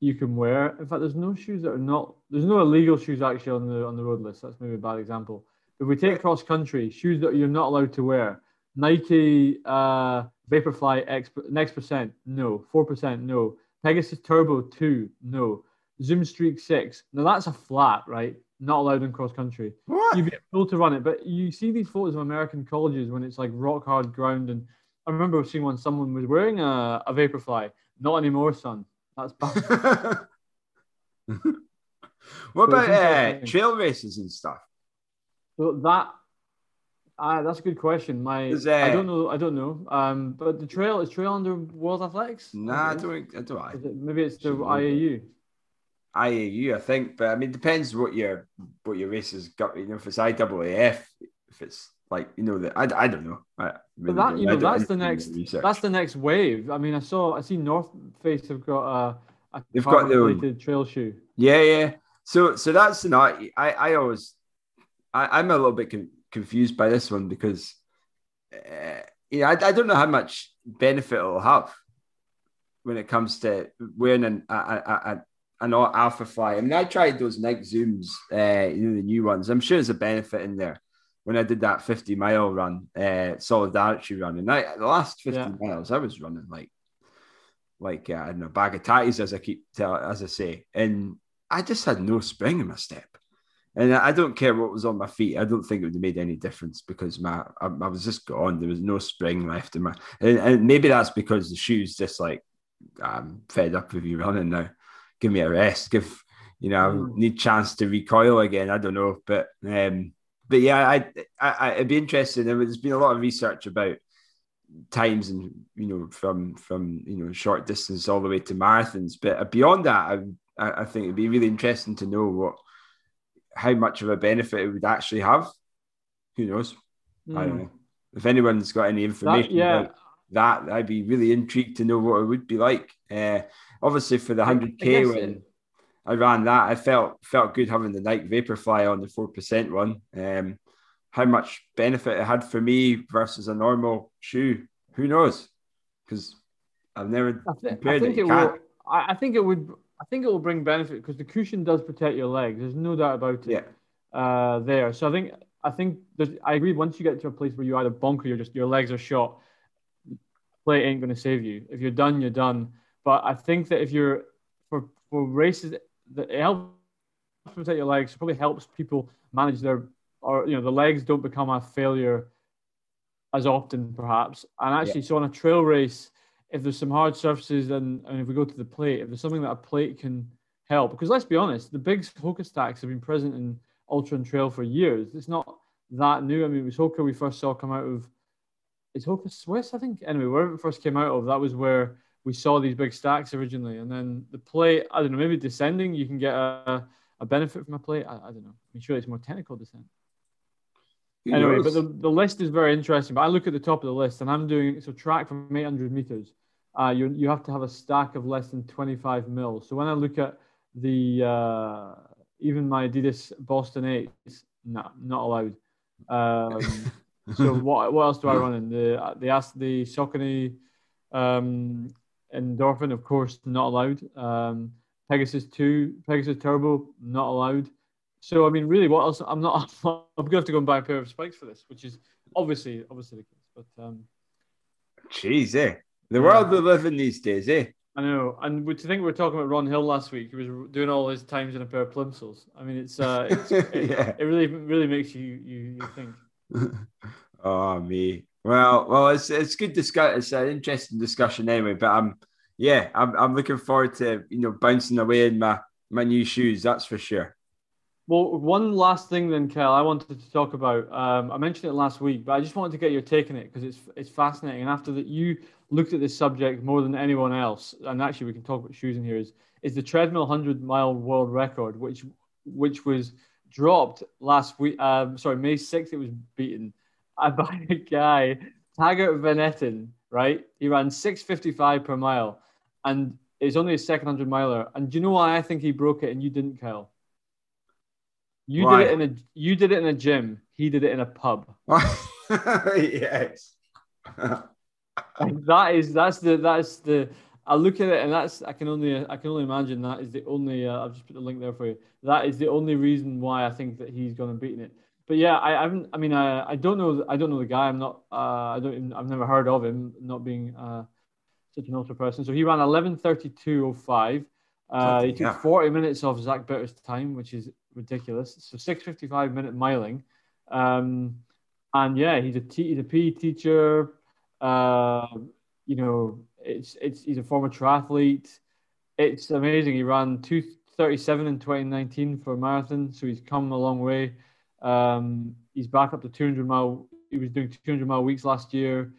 you can wear. In fact, there's no shoes that are not. There's no illegal shoes actually on the on the road list. That's maybe a bad example. If we take cross country shoes that you're not allowed to wear, Nike uh, Vaporfly X Next Percent, no. Four percent, no. Pegasus Turbo two, no. Zoom Streak six. Now that's a flat, right? Not allowed in cross country. What? You'd be able to run it, but you see these photos of American colleges when it's like rock hard ground, and I remember seeing one. Someone was wearing a, a Vaporfly. Not anymore, son. That's bad. what So about uh, trail races and stuff? So that, uh, that's a good question. My, Is, I uh, don't know. I don't know. Um, but the trail is trail under World Athletics. Nah, I don't. I don't. It, maybe it's the. IAU. IAU, I think, but I mean, depends what your what your race has got. You know, if it's IAAF, if it's like you know that I, I don't know. I really But that you know that's the next research. that's the next wave. I mean, I saw I see North Face have got a, a They've got their trail shoe. Yeah, yeah. So, so that's the not. I, I always, I, I'm a little bit con- confused by this one because, uh, you know, I, I don't know how much benefit it'll have when it comes to wearing an a, a, a, an alpha fly. I mean, I tried those Nike Zooms, uh, you know, the new ones. I'm sure there's a benefit in there. When I did that 50 mile run, uh, solidarity run, and I the last 50 Yeah. miles, I was running like, like uh, I don't know, bag of tatties, as I keep tell, as I say, and I just had no spring in my step. And I I don't care what was on my feet. I don't think it would have made any difference because my I, I was just gone. There was no spring left in my, and, and maybe that's because the shoes just like I'm fed up with you running now. Give me a rest. Give you know Mm. I need chance to recoil again. I don't know, but um, but yeah, I, I, I it'd be interesting. There- There's been a lot of research about times and you know from from you know short distance all the way to marathons. But beyond that, I I think it'd be really interesting to know what how much of a benefit it would actually have. Who knows? I don't Mm. know. If anyone's got any That, information yeah, about that, I'd be really intrigued to know what it would be like. Uh, obviously, for the hundred k it- I ran that, I felt felt good having the Nike Vaporfly on the four percent one. Um, how much benefit it had for me versus a normal shoe, who knows? Because I've never I, thi- I think it. it will. I, I think it would. I think it will bring benefit because the cushion does protect your legs. There's no doubt about it. Yeah, uh, there. So I think I think I agree. Once you get to a place where you either bonk or you're just your legs are shot, play ain't going to save you. If you're done, you're done. But I think that if you're for for races, that it helps protect your legs. It probably helps people manage their or you know the legs don't become a failure as often perhaps. And actually, so on a trail race, if there's some hard surfaces and, and if we go to the plate, if there's something that a plate can help, because let's be honest, the big Hoka stacks have been present in ultra and trail for years. It's not that new. I mean, it was Hoka we first saw come out of. It's Hoka Swiss, I think. Anyway, wherever it first came out of, that was where we saw these big stacks originally, and then the plate. I don't know, maybe descending, you can get a, a benefit from a plate. I, I don't know. I'm sure it's more technical descent. Anyway, knows? but the, the list is very interesting. But I look at the top of the list, and I'm doing so track from 800 meters. Uh, you you have to have a stack of less than 25 mil. So when I look at the uh, even my Adidas Boston eights, no, not allowed. Um, so what what else do I run in? The the ask the Saucony um, endorphin, of course, not allowed. Um, Pegasus two, Pegasus Turbo, not allowed. So I mean, really, what else? I'm not. I'm going to have to go and buy a pair of spikes for this, which is obviously obviously the case. But um, Jeez, eh? The Yeah. world we live in these days, eh? I know, and we- to think we were talking about Ron Hill last week. He was doing all his times in a pair of plimsolls. I mean, it's, uh, it's it, Yeah. it really really makes you you, you think. oh me. Well, well, it's it's good discuss. It's an interesting discussion anyway. But I'm, yeah, I'm I'm looking forward to you know bouncing away in my my new shoes. That's for sure. Well, one last thing then, Kel, I wanted to talk about. Um, I mentioned it last week, but I just wanted to get your take on it because it's it's fascinating. And after that, you looked at this subject more than anyone else, and actually, we can talk about shoes in here. Is is the treadmill hundred mile world record, which which was dropped last week. Um, sorry, May sixth, it was beaten by a guy, Taggart Van Etten. Right, he ran six fifty five per mile, and it's only a second hundred miler. And do you know why I think he broke it and you didn't, Kyle? You Why? did it in a you did it in a gym. He did it in a pub. yes. that is that's the that's the I look at it and that's I can only I can only imagine that is the only uh, I've just put the link there for you. That is the only reason why I think that he's going to beaten it. But yeah, I haven't. I mean, I, I don't know. I don't know the guy. I'm not. Uh, I don't. Even, I've never heard of him. Not being uh, such an ultra person. So he ran 11:32:05. Uh, he took yeah. 40 minutes off Zach Bitter's time, which is ridiculous. So 6:55 minute miling, um, and yeah, he's a t- he's a PE teacher. Uh, you know, it's it's he's a former triathlete. It's amazing. He ran 2:37 in 2019 for a marathon, so he's come a long way. Um, he's back up to 200 mile. He was doing 200 mile weeks last year,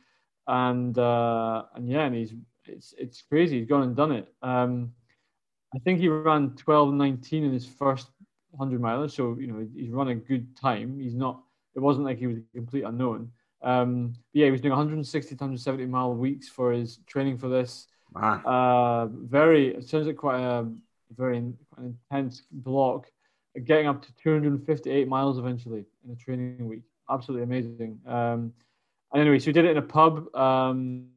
and uh, and yeah, and he's it's it's crazy. He's gone and done it. Um, I think he ran 12:19 in his first 100 miler, so you know he's run a good time. He's not. It wasn't like he was a complete unknown. Um, yeah, he was doing 160 to 170 mile weeks for his training for this. Wow. Uh, very. It sounds like quite a very quite intense block. Getting up to 258 miles eventually in a training week. Absolutely amazing. Um, and anyway, so he did it in a pub, um,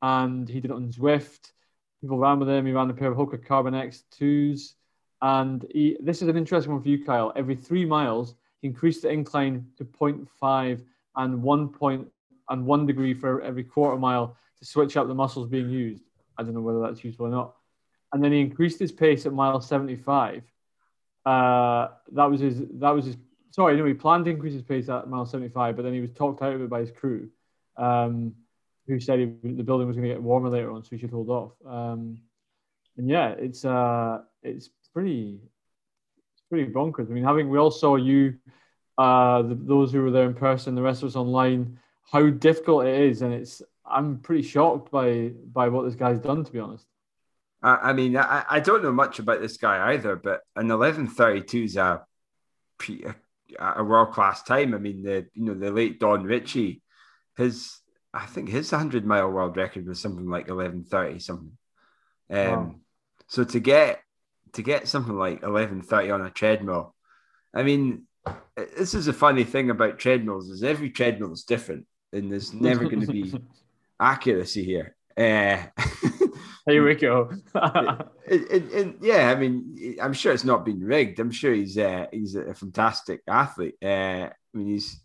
and he did it on Zwift. People ran with him. He ran a pair of Hoka Carbon X2s. And he, this is an interesting one for you, Kyle. Every three miles, he increased the incline to 0.5 and one point and one degree for every quarter mile to switch up the muscles being used. I don't know whether that's useful or not. And then he increased his pace at mile 75. Uh, that was his. That was his. Sorry, no, he planned to increase his pace at mile 75, but then he was talked out of it by his crew, um, who said he, the building was going to get warmer later on, so he should hold off. Um, and yeah, it's uh, it's pretty it's pretty bonkers. I mean, having we all saw you, uh, the, those who were there in person, the rest of us online, how difficult it is, and it's I'm pretty shocked by by what this guy's done. To be honest. I, mean, I, I don't know much about this guy either, but an eleven thirty two is a a, a world class time. I mean, the you know the late Don Ritchie, his I think his hundred mile world record was something like eleven thirty something. Um, wow. So to get to get something like 11.30 on a treadmill, I mean, this is a funny thing about treadmills is every treadmill is different and there's never going to be accuracy here. Uh, here we go. and, and, and, yeah, I mean, I'm sure it's not been rigged. I'm sure he's uh, he's a fantastic athlete. Uh, I mean, he's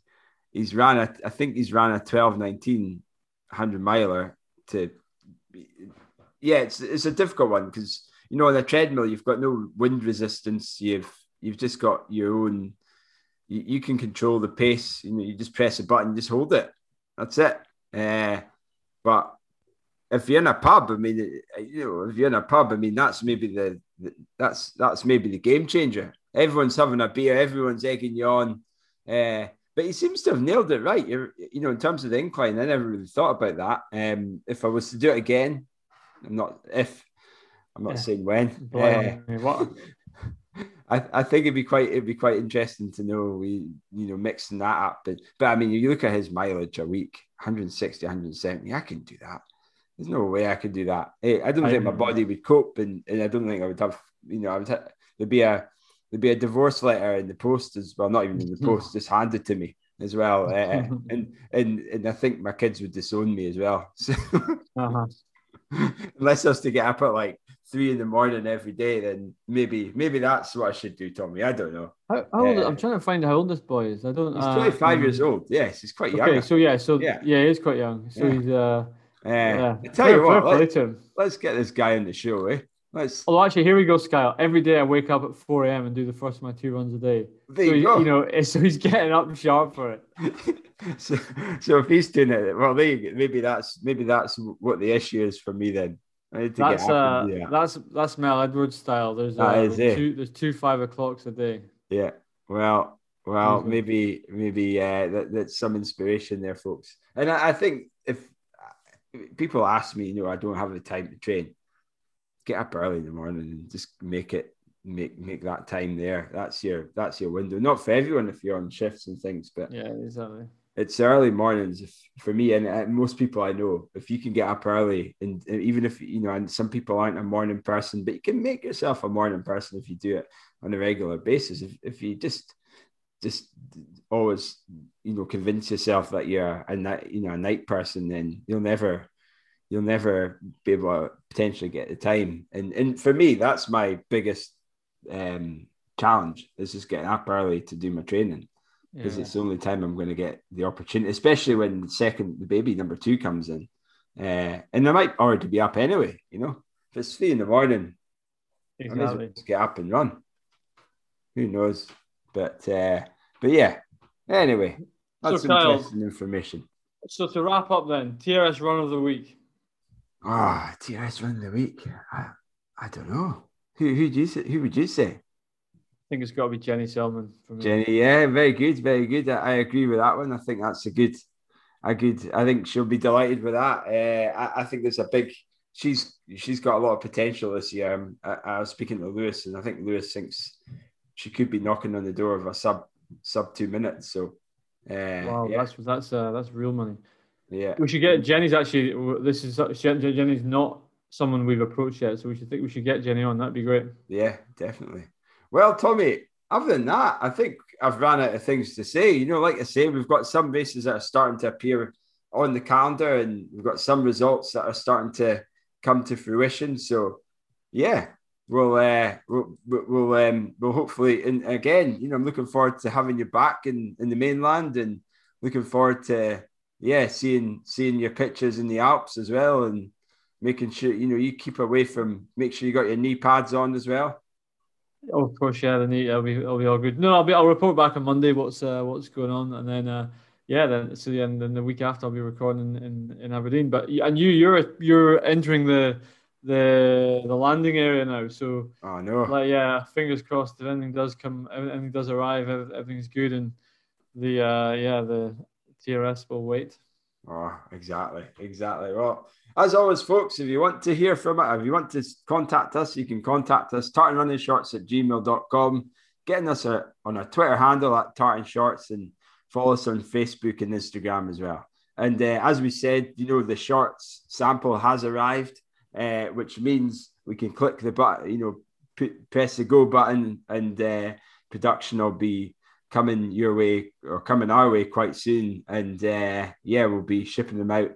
he's ran a, I think he's ran a 12, 19, 100 miler to. Yeah, it's it's a difficult one because you know, on a treadmill, you've got no wind resistance. You've you've just got your own. You, you can control the pace. You know, you just press a button, just hold it. That's it. Uh, but if you're in a pub, I mean, you know, if you're in a pub, I mean, that's maybe the, the that's that's maybe the game changer. Everyone's having a beer, everyone's egging you on. Uh, but he seems to have nailed it right. You're, you know, in terms of the incline, I never really thought about that. Um, if I was to do it again, I'm not if I'm not yeah. saying when. Uh, I, I think it'd be quite it'd be quite interesting to know we you know mixing that up. But but I mean, you look at his mileage a week, 160, 170. I can do that. There's no way I could do that. Hey, I don't I think my body would cope, and, and I don't think I would have. You know, I would have, there'd be a there'd be a divorce letter in the post as well. Not even in the post, just handed to me as well. Uh, and and and I think my kids would disown me as well. So, uh-huh. unless I was to get up at like three in the morning every day, then maybe maybe that's what I should do, Tommy. I don't know. How, how old, uh, I'm trying to find how old this boy is. I don't. He's 25 uh, years old. Yes, he's quite young. Okay, so yeah, so yeah, yeah, he's quite young. So yeah. he's uh. Uh, yeah. I tell fair, you what, let, us get this guy in the show, eh? Let's. Oh, actually, here we go, Skyle. Every day I wake up at 4 a.m. and do the first of my two runs a day. There so you, go. you know, so he's getting up sharp for it. so, so if he's doing it, well, maybe that's maybe that's what the issue is for me then that's uh, yeah. that's that's Mel Edwards style. There's uh, two there's two five o'clocks a day. Yeah. Well, well, maybe, maybe uh, that, that's some inspiration there, folks. And I, I think if people ask me, you know, I don't have the time to train, get up early in the morning and just make it make make that time there. That's your that's your window. Not for everyone if you're on shifts and things, but yeah, exactly. It's early mornings if, for me and, and most people I know. If you can get up early, and, and, even if you know, and some people aren't a morning person, but you can make yourself a morning person if you do it on a regular basis. If if you just just always you know convince yourself that you're a night you know a night person, then you'll never you'll never be able to potentially get the time. And and for me, that's my biggest um, challenge is just getting up early to do my training because yeah. it's the only time I'm going to get the opportunity, especially when the second the baby number two comes in, uh, and I might already be up anyway. You know, if it's three in the morning, exactly. I well just get up and run. Who knows? But uh, but yeah. Anyway, that's so interesting information. So to wrap up, then TRS run of the week. Ah, oh, TRS run of the week. I, I don't know. Who who do you say, who would you say? I think it's got to be Jenny Selman. Jenny, yeah, very good, very good. I, I, agree with that one. I think that's a good, a good. I think she'll be delighted with that. Uh, I, I, think there's a big. She's she's got a lot of potential this year. Um, I, I, was speaking to Lewis, and I think Lewis thinks she could be knocking on the door of a sub sub two minutes. So, uh, wow, yeah. that's that's uh, that's real money. Yeah, we should get Jenny's actually. This is Jenny's not someone we've approached yet, so we should think we should get Jenny on. That'd be great. Yeah, definitely. Well, Tommy, other than that, I think I've ran out of things to say. You know, like I say, we've got some races that are starting to appear on the calendar, and we've got some results that are starting to come to fruition. So, yeah, we'll uh, we'll we'll um, we'll hopefully, and again, you know, I'm looking forward to having you back in in the mainland, and looking forward to yeah, seeing seeing your pictures in the Alps as well, and making sure you know you keep away from. Make sure you got your knee pads on as well. Oh, of course, yeah. The knee, it'll be, it'll be all good. No, I'll be. I'll report back on Monday. What's uh, what's going on, and then uh, yeah, then so and then the week after I'll be recording in, in, in Aberdeen. But and you, you're you're entering the the the landing area now. So oh no, like yeah, fingers crossed. If anything does come, anything does arrive, everything's good, and the uh, yeah the TRS will wait. Oh, exactly, exactly. Well, as always, folks, if you want to hear from it, if you want to contact us, you can contact us, tartan running shorts at gmail.com, getting us a, on our Twitter handle at tartan shorts, and follow us on Facebook and Instagram as well. And uh, as we said, you know, the shorts sample has arrived, uh, which means we can click the button, you know, put, press the go button, and uh, production will be coming your way or coming our way quite soon. And uh, yeah, we'll be shipping them out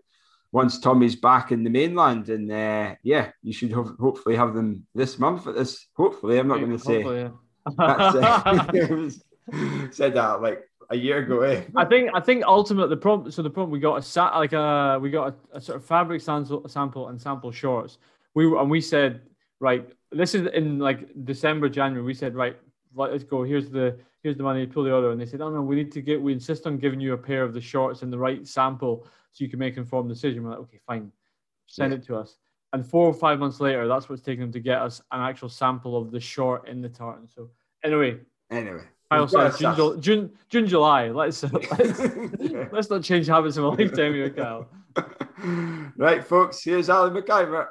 once Tommy's back in the mainland. And uh, yeah, you should ho- hopefully have them this month. At this, hopefully, I'm not going to say. Yeah. uh, said that like a year ago. Eh? I think I think ultimately the problem. So the problem we got a sat like a we got a, a sort of fabric sample, sample and sample shorts. We and we said right. This is in like December, January. We said right. Let's go. Here's the here's the money, pull the order. And they said, oh no, we need to get, we insist on giving you a pair of the shorts and the right sample so you can make an informed decision. We're like, okay, fine, send yeah. it to us. And four or five months later, that's what's taking them to get us an actual sample of the short in the tartan. So anyway, anyway, Kyle said June, June, June, July. Let's let's, let's not change habits in a lifetime here, Kyle. right, folks. Here's Ali McIver.